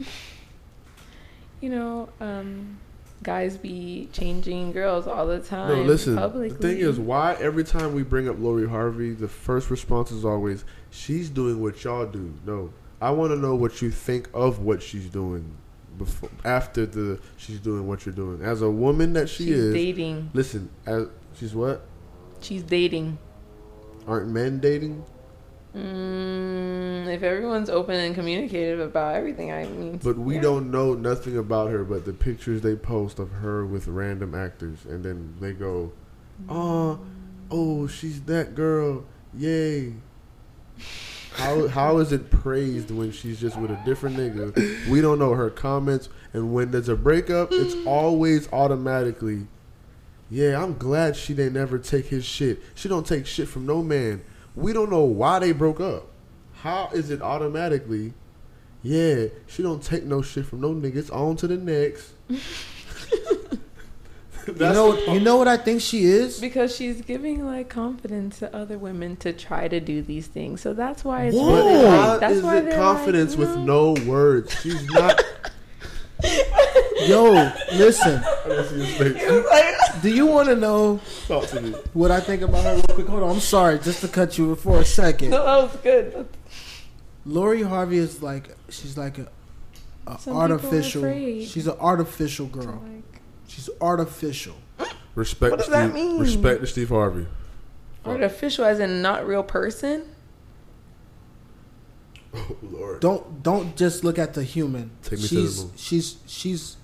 you know, um, guys be changing girls all the time. No, listen. Publicly. The thing is, why every time we bring up Lori Harvey, the first response is always, "She's doing what y'all do." No, I want to know what you think of what she's doing before, after the she's doing what you're doing. As a woman that she she's is, dating. listen. As she's what? She's dating. Aren't men dating? Mm, if everyone's open and communicative about everything, I mean, But we yeah. don't know nothing about her but the pictures they post of her with random actors, and then they go, "Oh, oh, she's that girl, yay!" How how is it praised when she's just with a different nigga? We don't know her comments, and when there's a breakup, it's always automatically, "Yeah, I'm glad she didn't ever take his shit. She don't take shit from no man." We don't know why they broke up. How is it automatically? Yeah, she don't take no shit from no niggas. On to the next. you know, you know what I think she is. because she's giving like confidence to other women to try to do these things. So that's why it's Whoa. really like, that's is why it confidence like, with no words? She's not. Yo, listen. Don't see his face. Do you want to know Talk to me. what I think about her real quick? Hold on. I'm sorry, just to cut you for a second. No, that was good. Lori Harvey is like she's like a, a Some people are artificial. afraid. She's an artificial girl. Like, She's artificial. Respect. What to does that Steve, mean? Respect to Steve Harvey. artificial as in not real person. Oh Lord. Don't don't just look at the human. Take me to the she's moon. she's she's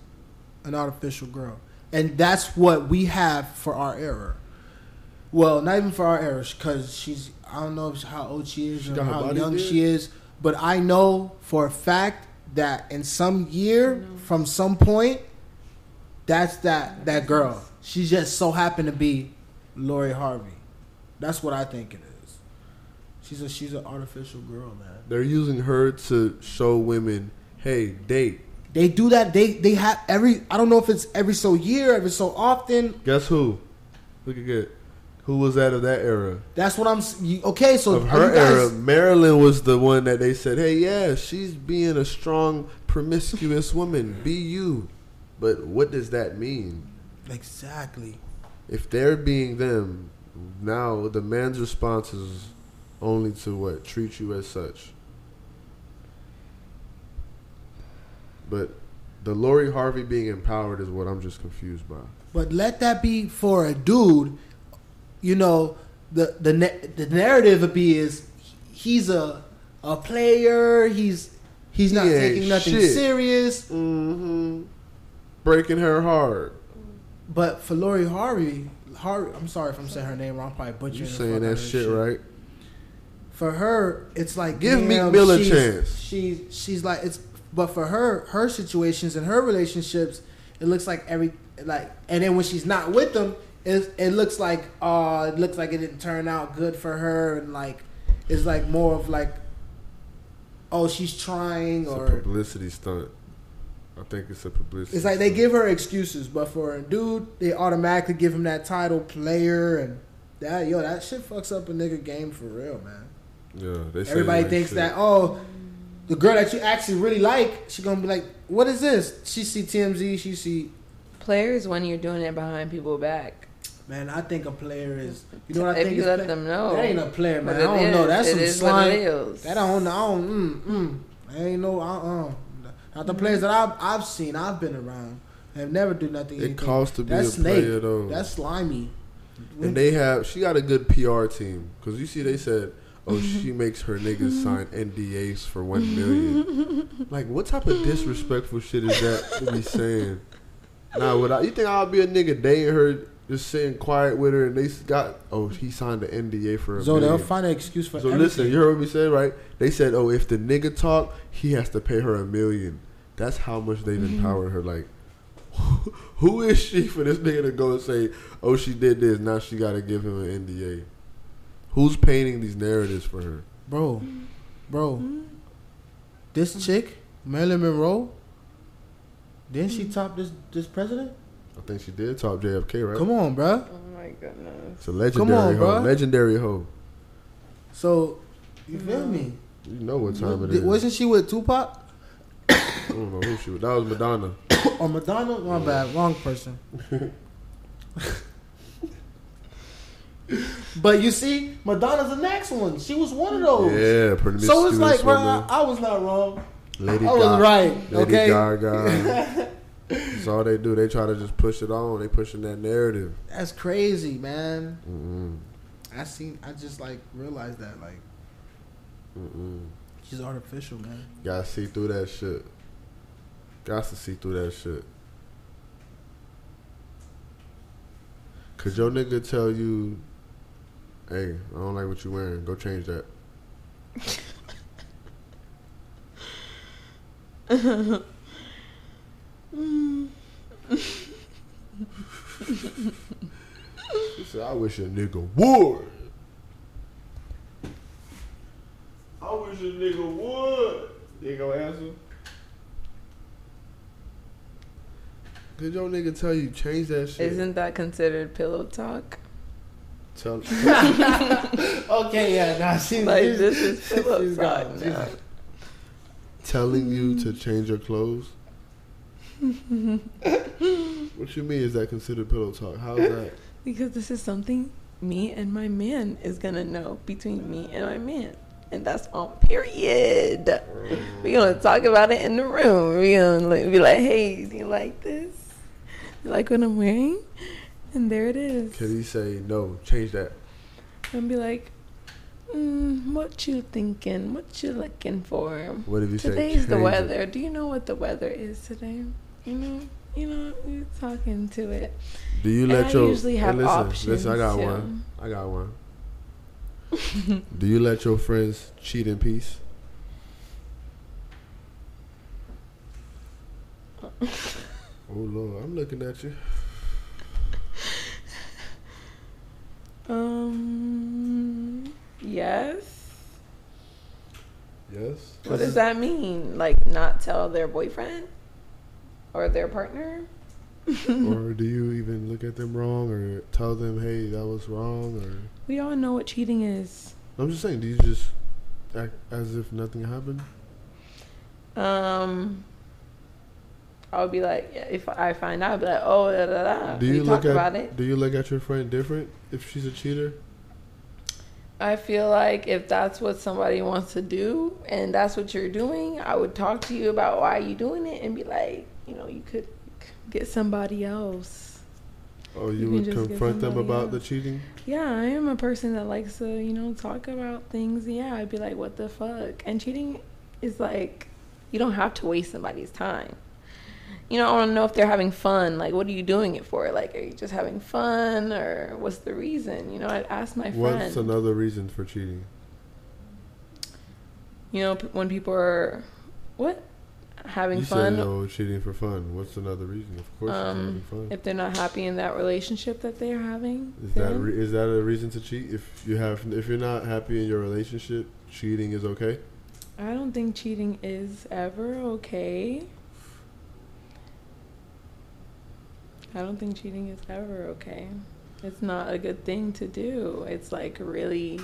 an artificial girl, and that's what we have for our era. Well, not even for our era, because she's I don't know how old she is She or how young did? she is, but I know for a fact that in some year, from some point, that's that that girl. She just so happened to be Lori Harvey. That's what I think it is. She's a she's an artificial girl, man. They're using her to show women, hey, date. They do that. They they have every. I don't know if it's every so year, every so often. Guess who? Look at that. Who was that of that era? That's what I'm. Okay, so of her guys- era, Marilyn was the one that they said, "Hey, yeah, she's being a strong, promiscuous woman. Be you." But what does that mean? exactly. If they're being them, now the man's response is only to what treat you as such. But the Lori Harvey being empowered is what I'm just confused by. But let that be for a dude. You know, the the the narrative would be is he's a a player. He's he's not ain't taking nothing shit. serious. Mm-hmm. Breaking her heart. But for Lori Harvey, Harvey, I'm sorry if I'm saying her name wrong. I'm probably butchering. You saying that of shit, right? For her, it's like Give Meek Mill a chance. She's she's like it's, but for her, her situations and her relationships, it looks like every like, and then when she's not with them, it it looks like uh, it looks like it didn't turn out good for her, and like it's like more of like, oh, she's trying, It's a or publicity stunt. I think it's a publicity. it's like they give her excuses, but for a dude, they automatically give him that title player, and that yo, that shit fucks up a nigga game for real, man. Yeah, they Everybody like thinks shit. that oh, the girl that you actually really like, she gonna be like, what is this? She see TMZ, she see Players when you're doing it behind people back. Man, I think a player is. You know what I if think? you let play- them know. That ain't a player, man. I don't know. That's It some is what slime. it is. That I don't. I don't. Mm, mm. I ain't no. Uh. uh Not the players that I've I've seen. I've been around. Have never do nothing. It anything. costs to be That's a snake. player though. That's slimy. and they have. She got a good PR team because you see they said, oh, she makes her niggas sign NDAs for one million. like, what type of disrespectful shit is that to be saying? Nah, would I? You think I'll be a nigga dating her, just sitting quiet with her, and they got oh, he signed an NDA for a so they'll find an excuse for So everything. listen, you heard what we said, right? They said, "Oh, if the nigga talk, he has to pay her a million. That's how much they've mm-hmm. empowered her. Like, who is she for this nigga to go and say, "Oh, she did this, now she got to give him an NDA"? Who's painting these narratives for her? bro, bro. This chick, Marilyn Monroe. Didn't she top this this president? I think she did top JFK, right? Come on, bro. Oh my goodness. It's a legendary Come on, hoe. bruh. Legendary hoe. So, you feel me? You know what time it Did- Wasn't she with Tupac I don't know who she was. That was Madonna. or oh, Madonna? My bad, wrong person. but you see, Madonna's the next one. She was one of those. Yeah, pretty much. So it's like, bro. I, I was not wrong. Lady I was Gaga. right. Lady okay. Gaga. That's all they do. They try to just push it on. They pushing that narrative. That's crazy, man. Mm-mm. I seen. I just like realized that like Mm-mm. she's artificial, man. Gotta see through that shit. Got to see through that shit. Could your nigga tell you, hey, I don't like what you're wearing. Go change that. She said, I wish a nigga would. I wish a nigga would. You gonna answer? Did your nigga tell you change that shit? Isn't that considered pillow talk? Tell, Okay, yeah, nah, she's Like she's- this is pillow she's talk gone. now. She's- telling you to change your clothes? what you mean is that considered pillow talk? How's that? Because this is something me and my man is gonna know between me and my man. And that's on period. We're gonna talk about it in the room. We're gonna be like, hey, do you like this? You like what I'm wearing? And there it is. Can he say no? Change that. And be like, mm, what you thinking? What you looking for? What if you say Today's the change it? weather. Do you know what the weather is today? You know, you know, we're talking to it. Do you And let I your usually hey, have listen, options. Listen, I got too. one. I got one. Do you let your friends cheat in peace? oh Lord, I'm looking at you. Um. Yes. Yes. What does that mean? Like not tell their boyfriend or their partner? or do you even look at them wrong, or tell them, "Hey, that was wrong"? Or We all know what cheating is. I'm just saying, do you just act as if nothing happened? Um. I would be like, yeah, if I find out, I'd be like, oh, da da da. Do we you look talked at about it. Do you look at your friend different if she's a cheater? I feel like if that's what somebody wants to do and that's what you're doing, I would talk to you about why you're doing it and be like, you know, you could get somebody else. Or You you, would confront them about the cheating? Yeah, I am a person that likes to, you know, talk about things. Yeah, I'd be like, what the fuck? And cheating is like, you don't have to waste somebody's time. You know, I want to know if they're having fun. Like, what are you doing it for? Like, are you just having fun or what's the reason? You know, I'd ask my friend. What's another reason for cheating? You know, p- when people are, what? Having you fun. said oh, cheating for fun. What's another reason? Of course, um, having fun. if they're not happy in that relationship that they're having. Is that re- is that a reason to cheat? If you have, if you're not happy in your relationship, cheating is okay. I don't think cheating is ever okay. I don't think cheating is ever okay. It's not a good thing to do. It's like really,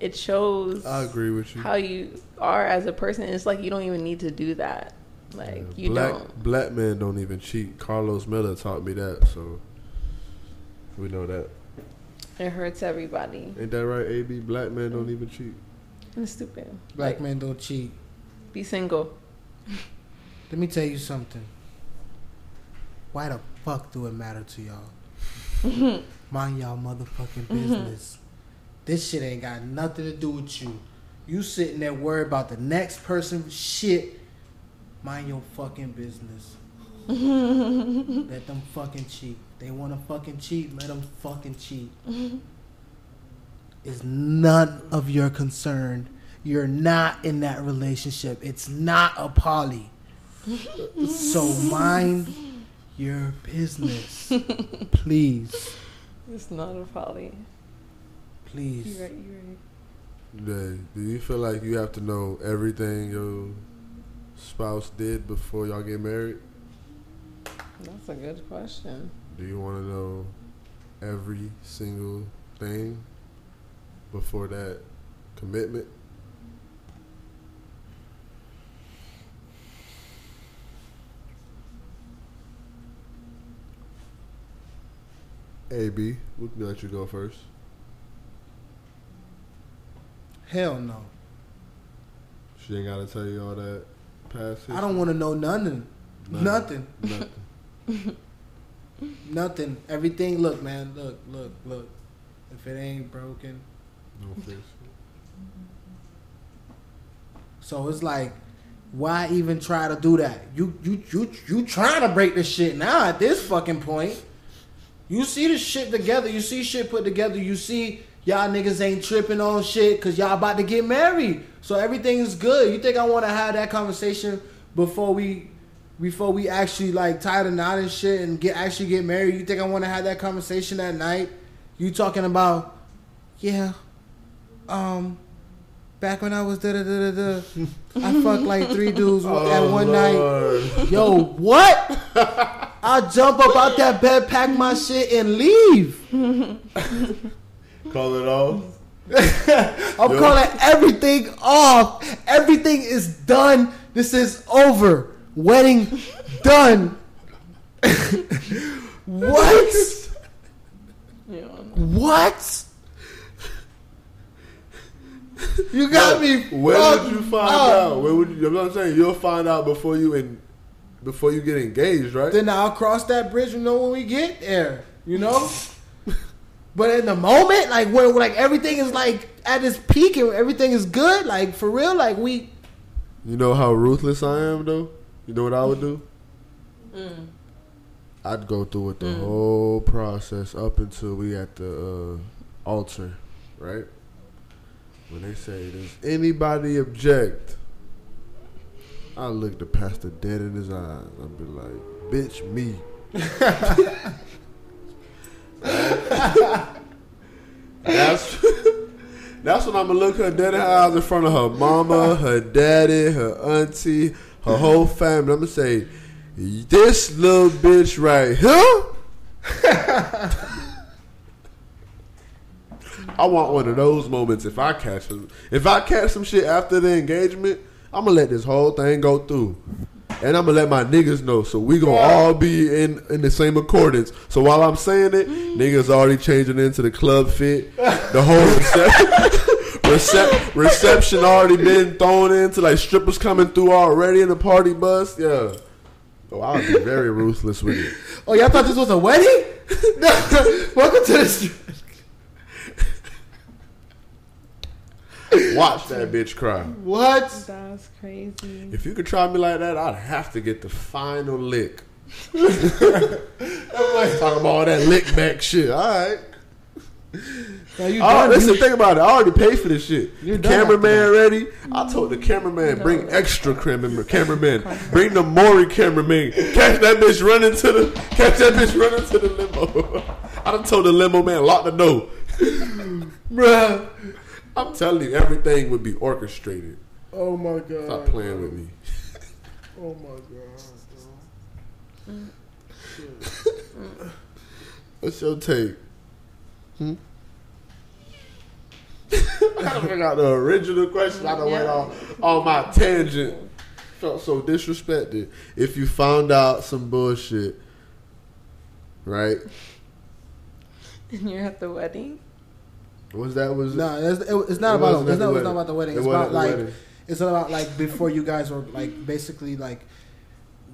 it shows I agree with you. how you are as a person. It's like you don't even need to do that. Like Yeah, you black don't. black men don't even cheat. Carlos Miller taught me that. So We know that. It hurts everybody. Ain't that right, AB? Black men don't even cheat. It's stupid. Black Like, men don't cheat. Be single. Let me tell you something. Why the fuck do it matter to y'all? Mind y'all motherfucking business. This shit ain't got nothing to do with you. You sitting there worried about the next person's shit. Mind your fucking business. let them fucking cheat. They want to fucking cheat. Let them fucking cheat. It's none of your concern. You're not in that relationship. It's not a poly. so mind your business. Please. It's not a poly. Please. You're right. You're right. Do you feel like you have to know everything your spouse did before y'all get married? That's a good question. Do you want to know every single thing before that commitment? AB, we can let you go first. Hell no. She ain't got to tell you all that past I don't want to know nothing. Nothing. Nothing. Nothing. Everything. Look, man. Look, look, look. If it ain't broken, No fix. so it's like, why even try to do that? You, you, you, you trying to break this shit now at this fucking point. You see the shit together. You see shit put together. You see y'all niggas ain't tripping on shit because y'all about to get married. So everything is good. You think I want to have that conversation before we before we actually like tie the knot and shit and get actually get married? You think I want to have that conversation that night? You talking about yeah, um, back when I was da da da da da, I fucked like three dudes at one night. Lord. Yo, what? I'll jump up out that bed, pack my shit, and leave. Call it off. I'm Yo. calling everything off. Everything is done. This is over. Wedding done. what? Yeah. What? You got me. Where would you find up. out? Where would you? You know what I'm saying? You'll find out before you in, before you get engaged, right? Then I'll cross that bridge. You know when we get there. You know. but in the moment, like when like everything is like at its peak and everything is good, like for real, like we. You know how ruthless I am, though. You know what I would do? Mm. I'd go through with the Mm. whole process up until we at the uh, altar, right? When they say, "Does anybody object?" I look the pastor dead in his eyes. I'd be like, "Bitch, me." that's that's when I'm gonna look her dead in her eyes in front of her mama, her daddy, her auntie, her whole family. I'm gonna say, "This little bitch right here." I want one of those moments if I catch. If I catch some shit after the engagement, I'm gonna let this whole thing go through. And I'm gonna let my niggas know, so we gonna all be in in the same accordance. So while I'm saying it, mm. niggas already changing into the club fit. The whole recep- recep- reception already been thrown into like strippers coming through already in the party bus. Yeah, oh, I would be very ruthless with it. Oh, y'all thought this was a wedding? Welcome to the. Street. Watch that bitch cry. What? That's crazy. If you could try me like that, I'd have to get the final lick. Talking about all that lick back shit. All right. Now you Oh, done. listen, You- think about it. I already paid for this shit. You're The cameraman ready? I told the cameraman, bring No. extra cameraman. cameraman. Bring the Maury cameraman. Catch that bitch running to the catch that bitch running to the limo. I done told the limo man, lock the door. Bruh. I'm telling you, everything would be orchestrated. Oh my god. Stop playing with me. Oh my god. What's your take? Hmm? I gotta figure out the original question. I done went Yeah. on on my tangent. Felt so disrespected. If you found out some bullshit, right? And you're at the wedding. Was that was No, it's, it, it's not It about it's at the not, it's wedding. not about the wedding. It It's wasn't about like wedding. it's about like before you guys were like basically like.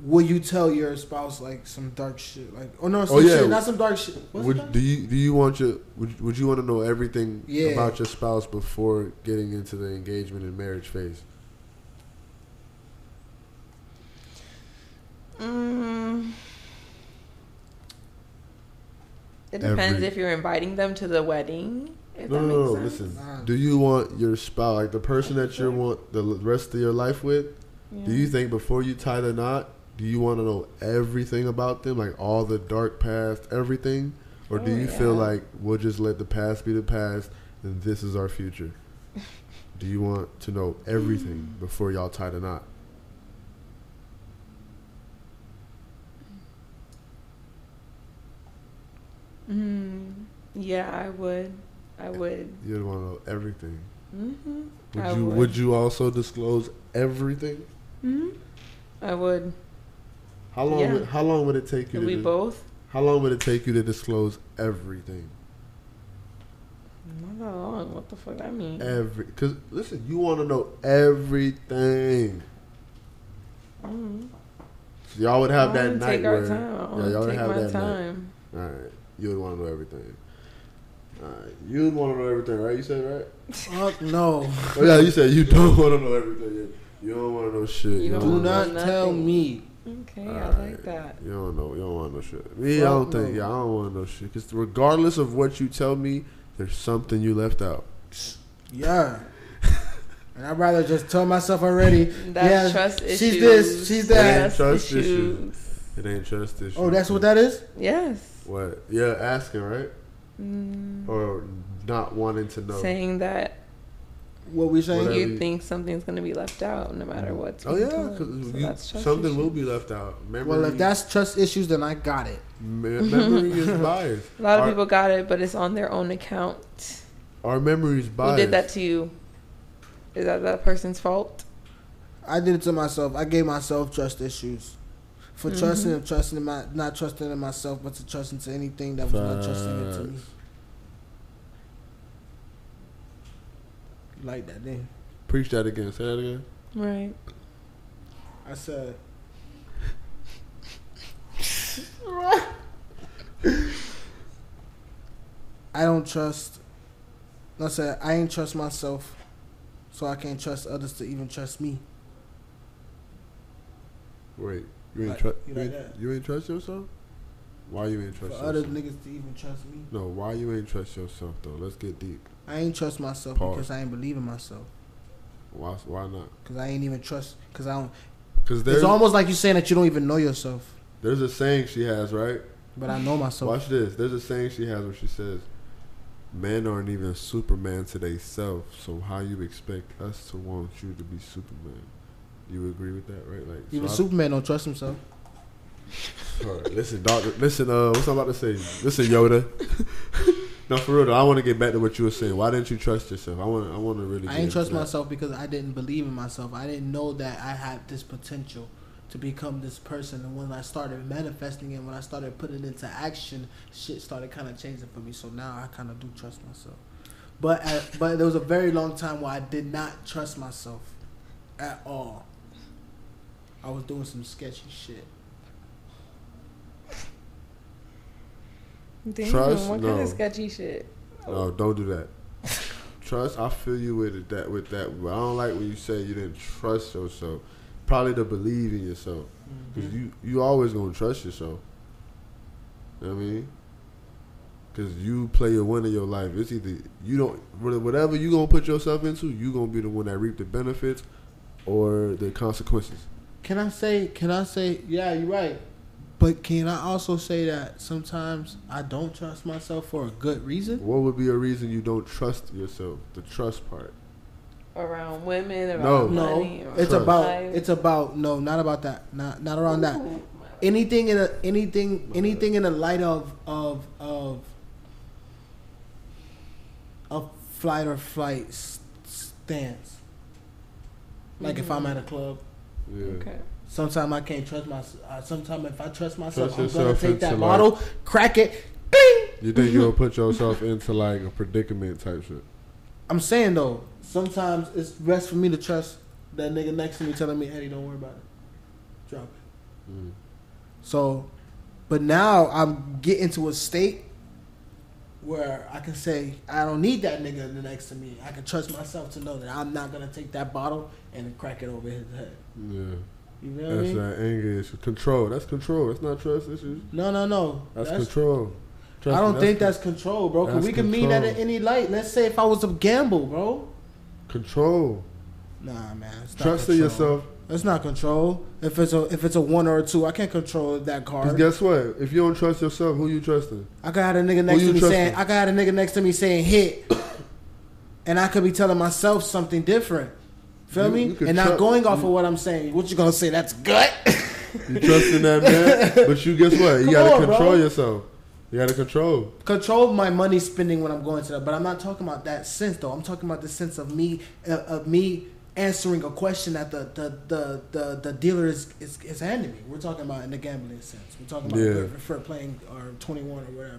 Will you tell your spouse like some dark shit? Like, oh no, some Oh, yeah. shit, not some dark shit. What's Would do you do you want your would would you want to know everything Yeah. about your spouse before getting into the engagement and marriage phase? Mm. It depends Every- if you're inviting them to the wedding. If No, no, no. Listen, do you want your spouse, like the person that you want the rest of your life with? Do you think before you tie the knot, do you want to know everything about them, like all the dark past, everything, or do Oh, you feel like we'll just let the past be the past and this is our future? do you want to know everything before y'all tie the knot? Mm, yeah, I would. I would. You'd want to know everything. hmm Would I you would. would you also disclose everything? hmm I would. How long Yeah. would, how long would it take you Could to we dis- both? How long would it take you to disclose everything? Not that long. What the fuck that mean? Every cuz listen, you want to know everything. Mhm. So y'all would have that night take our where time. I yeah, y'all would take have my that night. time. All right, you would want to know everything. All right, you want to know everything, right? You said right. Fuck no. Oh yeah, you said you don't want to know everything. You don't want to know shit. You don't Do wanna know- not tell me. Okay, I Alright. like that. You don't know. You don't want no shit. Me, I don't think. no. Yeah, I don't want no shit. Because regardless of what you tell me, there's something you left out. Yeah. And I'd rather just tell myself already. That's yeah, trust she's issues. this, she's that. Trust, Trust issues. It ain't trust issue. Oh, that's what that is. Yes. What? Yeah, asking right Mm, or not wanting to know. Saying that What we saying? Whatever. you think something's gonna be left out no matter what. Oh yeah, because something will be left out. Memory, Well, if that's trust issues, then I got it. memory is biased. A lot of Our- people got it, but it's on their own account. Our memory is biased. Who did that to you? Is that that person's fault? I did it to myself. I gave myself trust issues. For Mhm. trusting and trusting in my not trusting in myself, but to trust into anything that was not trusting into me. Like that, then? Preach that again. Say that again. Right. I said. I don't trust. I said I ain't trust myself, so I can't trust others to even trust me. Wait, you ain't Like- trust. you You, like ain't- that? you ain't trust yourself. Why you ain't For trust other yourself? niggas to even trust me, No, why you ain't trust yourself though? Let's get deep. I ain't trust myself Pause. because I ain't believe in myself. Why? Why not? Because I ain't even trust. Because I don't. Because there's It's almost like you saying that you don't even know yourself. there's a saying she has right. But I know myself. Watch this. There's a saying she has where she says, "Men aren't even Superman to they self. So how you expect us to want you to be Superman? You agree with that, right? Like, Even so I- Superman don't trust himself. All right, listen, doctor. Listen, uh, what's I about to say? Listen, Yoda. no, for real though. I want to get back to what you were saying. Why didn't you trust yourself? I want. I want to really. I into trust myself because I didn't believe in myself. I didn't know that I had this potential to become this person. And when I started manifesting it, when I started putting it into action, shit started kind of changing for me. So now I kind of do trust myself. But uh, but there was a very long time where I did not trust myself at all. I was doing some sketchy shit. Damn, Trust? what kind of sketchy shit? No, don't do that. trust. I feel you with it, that. With that, but I don't like when you say you didn't trust yourself. Probably to believe in yourself, mm-hmm. because you you always gonna trust yourself. You know what I mean? Because you play a win in your life. It's either you don't whatever you gonna put yourself into, you gonna be the one that reap the benefits or the consequences. Can I say? Can I say? Yeah, you're right. But can I also say that sometimes I don't trust myself for a good reason? What would be a reason you don't trust yourself? The trust part. Around women, around No, money, around it's Trust. about life. it's about no, not about that. Not not around that. Anything in a anything anything in the light of of of a flight or flight stance. Like if I'm mm-hmm. at a club, Yeah. Okay. sometimes I can't trust myself. Uh, sometimes if I trust myself, Trust I'm gonna yourself take into that like- bottle, crack it, cling, You think you'll put yourself into like a predicament type shit? I'm saying though, sometimes it's best for me to trust that nigga next to me telling me, "Hey, don't worry about it. Drop it. Mm. So, but now I'm getting to a state where I can say I don't need that nigga next to me. I can trust myself to know that I'm not gonna take that bottle and crack it over his head. Yeah. You know what I That's mean? that anger issue. Control. That's control. That's not trust issues. No, no, no. That's, That's- control. Trust I don't think con- that's control, bro. Cause that's we can mean that at any light. Let's say if I was to gamble, bro. control. Nah, man. It's Trust in yourself. That's not control. If it's a if it's a one or a two, I can't control that card. guess what? If you don't trust yourself, who you trusting? I got a nigga next to me trusting? saying I could have a nigga next to me saying hit, and I could be telling myself something different. Feel You- me? you and not going off you- of what I'm saying. What you gonna say? That's gut. You trusting that man, but you guess what? You Come gotta on, control bro. yourself. You gotta control. control my money spending when I'm going to that. But I'm not talking about that sense though. I'm talking about the sense of me uh, of me answering a question that the the the the, the dealer is, is is handing me. We're talking about in the gambling sense. We're talking about Yeah. for, for playing or 21 or whatever.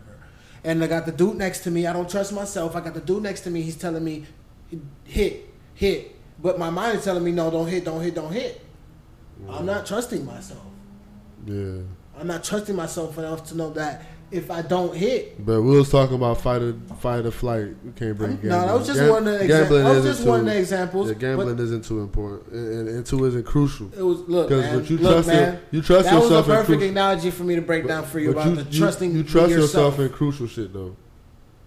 And I got the dude next to me. I don't trust myself. I got the dude next to me. He's telling me hit hit, but my mind is telling me no, don't hit, don't hit, don't hit. I'm not trusting myself. Yeah. I'm not trusting myself enough to know that if I don't hit, But we was talking about fight or fight or flight. We can't bring gambling. No, that was just Gam- one of the examples. That was just one of the examples. Yeah, gambling isn't too important, and, and, two isn't crucial. it was look, Because man. what you look, trust, man. you trust that was a yourself perfect crucial. analogy for me to break down for you but about the trusting You, trust yourself yourself in crucial shit though.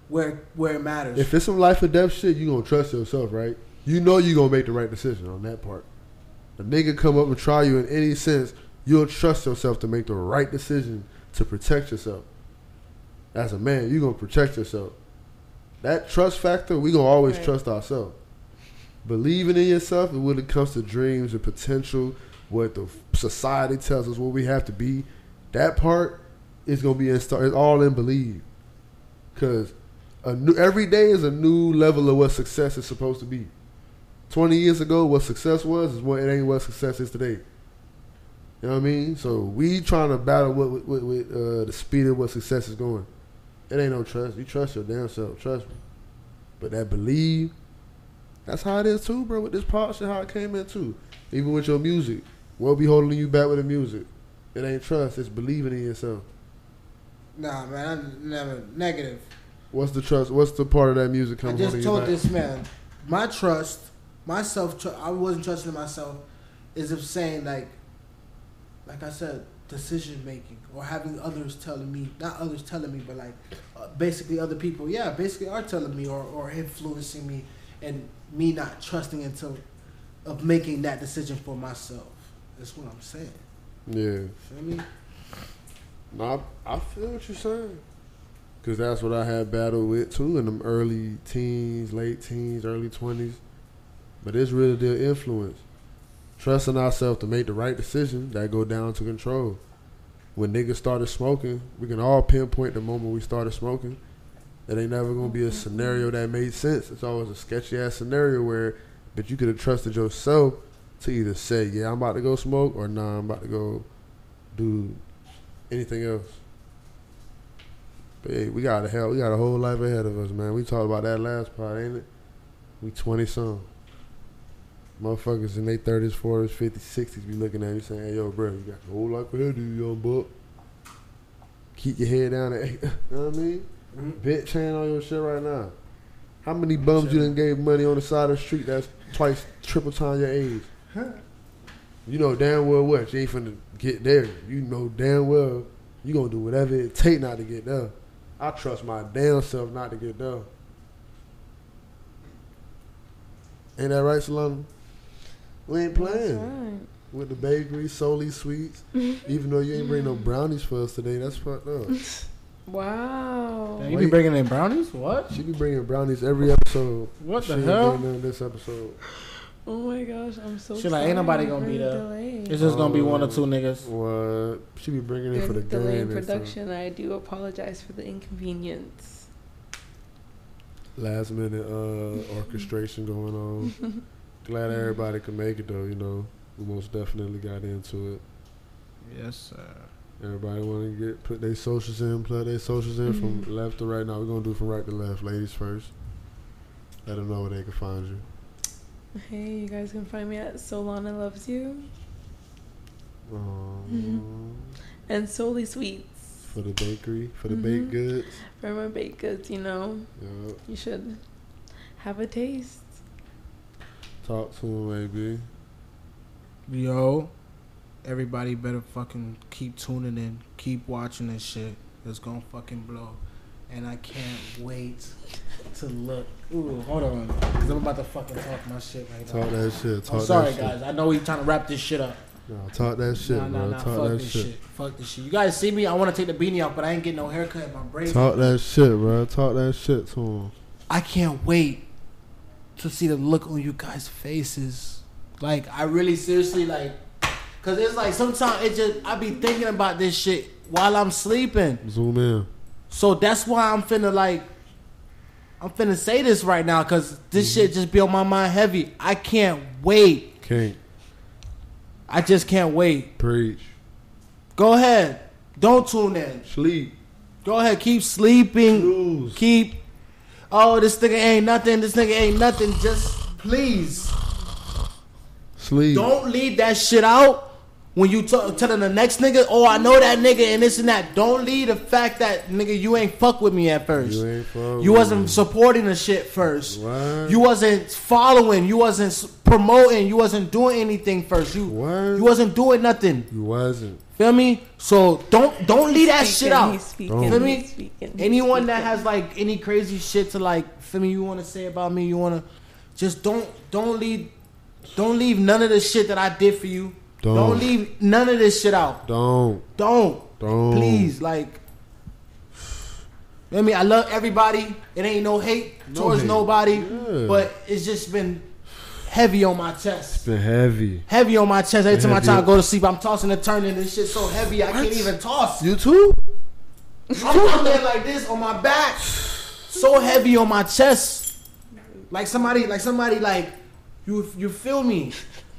where where it matters. If it's some life or death shit, you gonna trust yourself, right? You know you gonna make the right decision on that part. A nigga come up and try you in any sense, you'll trust yourself to make the right decision to protect yourself. As a man, you're gonna protect yourself. That trust factor, we gonna always Right. trust ourselves. Believing in yourself, and when it comes to dreams and potential, what the society tells us what we have to be, that part is gonna be in, it's all in believe. Cause a new every day is a new level of what success is supposed to be. Twenty years ago, what success was is what it ain't what success is today. You know what I mean? So we trying to battle with, with, with uh, the speed of what success is going. It ain't no trust. You trust your damn self. Trust me. But that believe, that's how it is too, bro. With this part shit, how it came in too. Even with your music, what be holding you back with the music? It ain't trust. It's believing in yourself. nah, man, I'm never negative. What's the trust? What's the part of that music I coming just told this man, my trust, myself, I wasn't trusting myself, is of saying like, like I said, decision making or having others telling me, not others telling me, but like, uh, basically other people, yeah, basically are telling me or, or influencing me, and me not trusting until of making that decision for myself. That's what I'm saying. Yeah. Feel me? No, I, I feel what you're saying. Cause that's what I had battled with too in them early teens, late teens, early twenties. But it's really the influence, trusting ourselves to make the right decision that go down to control. When niggas started smoking, we can all pinpoint the moment we started smoking. It ain't never gonna be a scenario that made sense. It's always a sketchy ass scenario where, but you could have trusted yourself to either say, "Yeah, I'm about to go smoke," or "Nah, I'm about to go do anything else." But hey, we got a hell, we got a whole life ahead of us, man. We talked about that last part, ain't it? We twenty some. Motherfuckers in their thirties, forties, fifties, sixties be looking at me saying, "Hey, yo, bro, you got a whole life ahead of you, young buck. Keep your head down." There. you know what I mean? Mm-hmm. Bitch, chain on your shit right now. How many bums you done gave money on the side of the street that's twice, triple time your age? You know damn well what you ain't finna get there. You know damn well you gonna do whatever it take not to get there. I trust my damn self not to get there. Ain't that right, Solana? We ain't That's playing right. with the bakery, Soli sweets. Even though you ain't bring no brownies for us today, that's fucked up. Wow. you be bringing in brownies? What? She be bringing brownies every episode. What she the ain't hell? bring none this episode. Oh my gosh, I'm so She like, ain't nobody gonna be for there. delay. It's just gonna be one or two niggas. What? She be bringing it for the There's delay in game. production. I do apologize for the inconvenience. Last minute uh, orchestration going on. Glad everybody could make it though. You know, we most definitely got into it. Yes, sir. Everybody want to get put their socials in, plug their socials in Mhm. from left to right. Now we're gonna do it from right to left. Ladies first. Let them know where they can find you. Hey, you guys can find me at Solana Loves You Um, and Solely Sweets For the bakery, for the Mhm. baked goods. for my baked goods. You know, Yup. you should have a taste. Talk to them, maybe. Yo, everybody better fucking keep tuning in, keep watching this shit. It's gonna fucking blow, and I can't wait to look. Ooh, hold on, cause I'm about to fucking talk my shit right now. Talk that shit. Talk I'm sorry, that shit. guys. I know we trying to wrap this shit up. No, talk that shit, nah, bro. nah, nah. talk Fuck that this shit. shit. Fuck this shit. You guys see me? I want to take the beanie off, but I ain't getting no haircut. in My braids. Talk that shit, bro. Talk that shit to him. I can't wait to see the look on you guys' faces. Like I really seriously like, cause it's like sometimes it just I be thinking about this shit while I'm sleeping. Zoom in. So that's why I'm finna like, I'm finna say this right now, cause this mm-hmm. shit just be on my mind heavy. I can't wait. Can't I just can't wait. preach. Go ahead. Don't tune in. Sleep. Go ahead. Keep sleeping. Snooze. Keep. Oh, this nigga ain't nothing. This nigga ain't nothing. Just please. Sleep. Don't leave that shit out when you talk, telling the next nigga, oh, I know that nigga and this and that. Don't leave the fact that nigga you ain't fuck with me at first. You ain't fuck You wasn't me. supporting the shit first. What? You wasn't following. You wasn't promoting. You wasn't doing anything first. You What? you wasn't doing nothing. You wasn't. Feel me? So don't don't leave that Speaking, shit out. He's speaking. Feel me? he's speaking, he's Anyone that has like any crazy shit to like, feel me? You want to say about me? You want to just don't don't leave don't leave none of the shit that I did for you. Don't. Don't leave none of this shit out. Don't. Don't. Don't. Please, like. I mean, I love everybody. It ain't no hate No towards hate. nobody, Yeah. but it's just been heavy on my chest. It's been heavy. Heavy on my chest. Every time I try to go to sleep, I'm tossing and turning. This shit so heavy, I can't even toss. You too? I'm, I'm laying like this on my back, so heavy on my chest, like somebody, like somebody, like you, you feel me?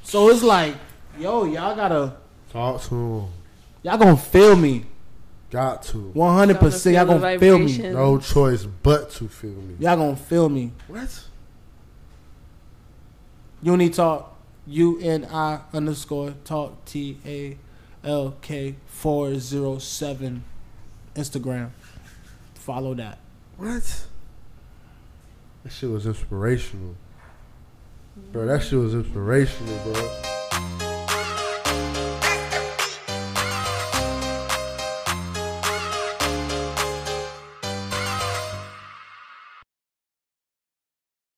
So it's like, yo, y'all gotta, Talk to him. y'all gonna feel me, Got to. 100. percent Y'all Feel the gonna feel me. No choice but to feel me. Y'all gonna feel me. What? Uni talk, U N I underscore talk T A L K four zero seven, Instagram. Follow that. What? That shit was inspirational. Bro, that shit was inspirational, bro.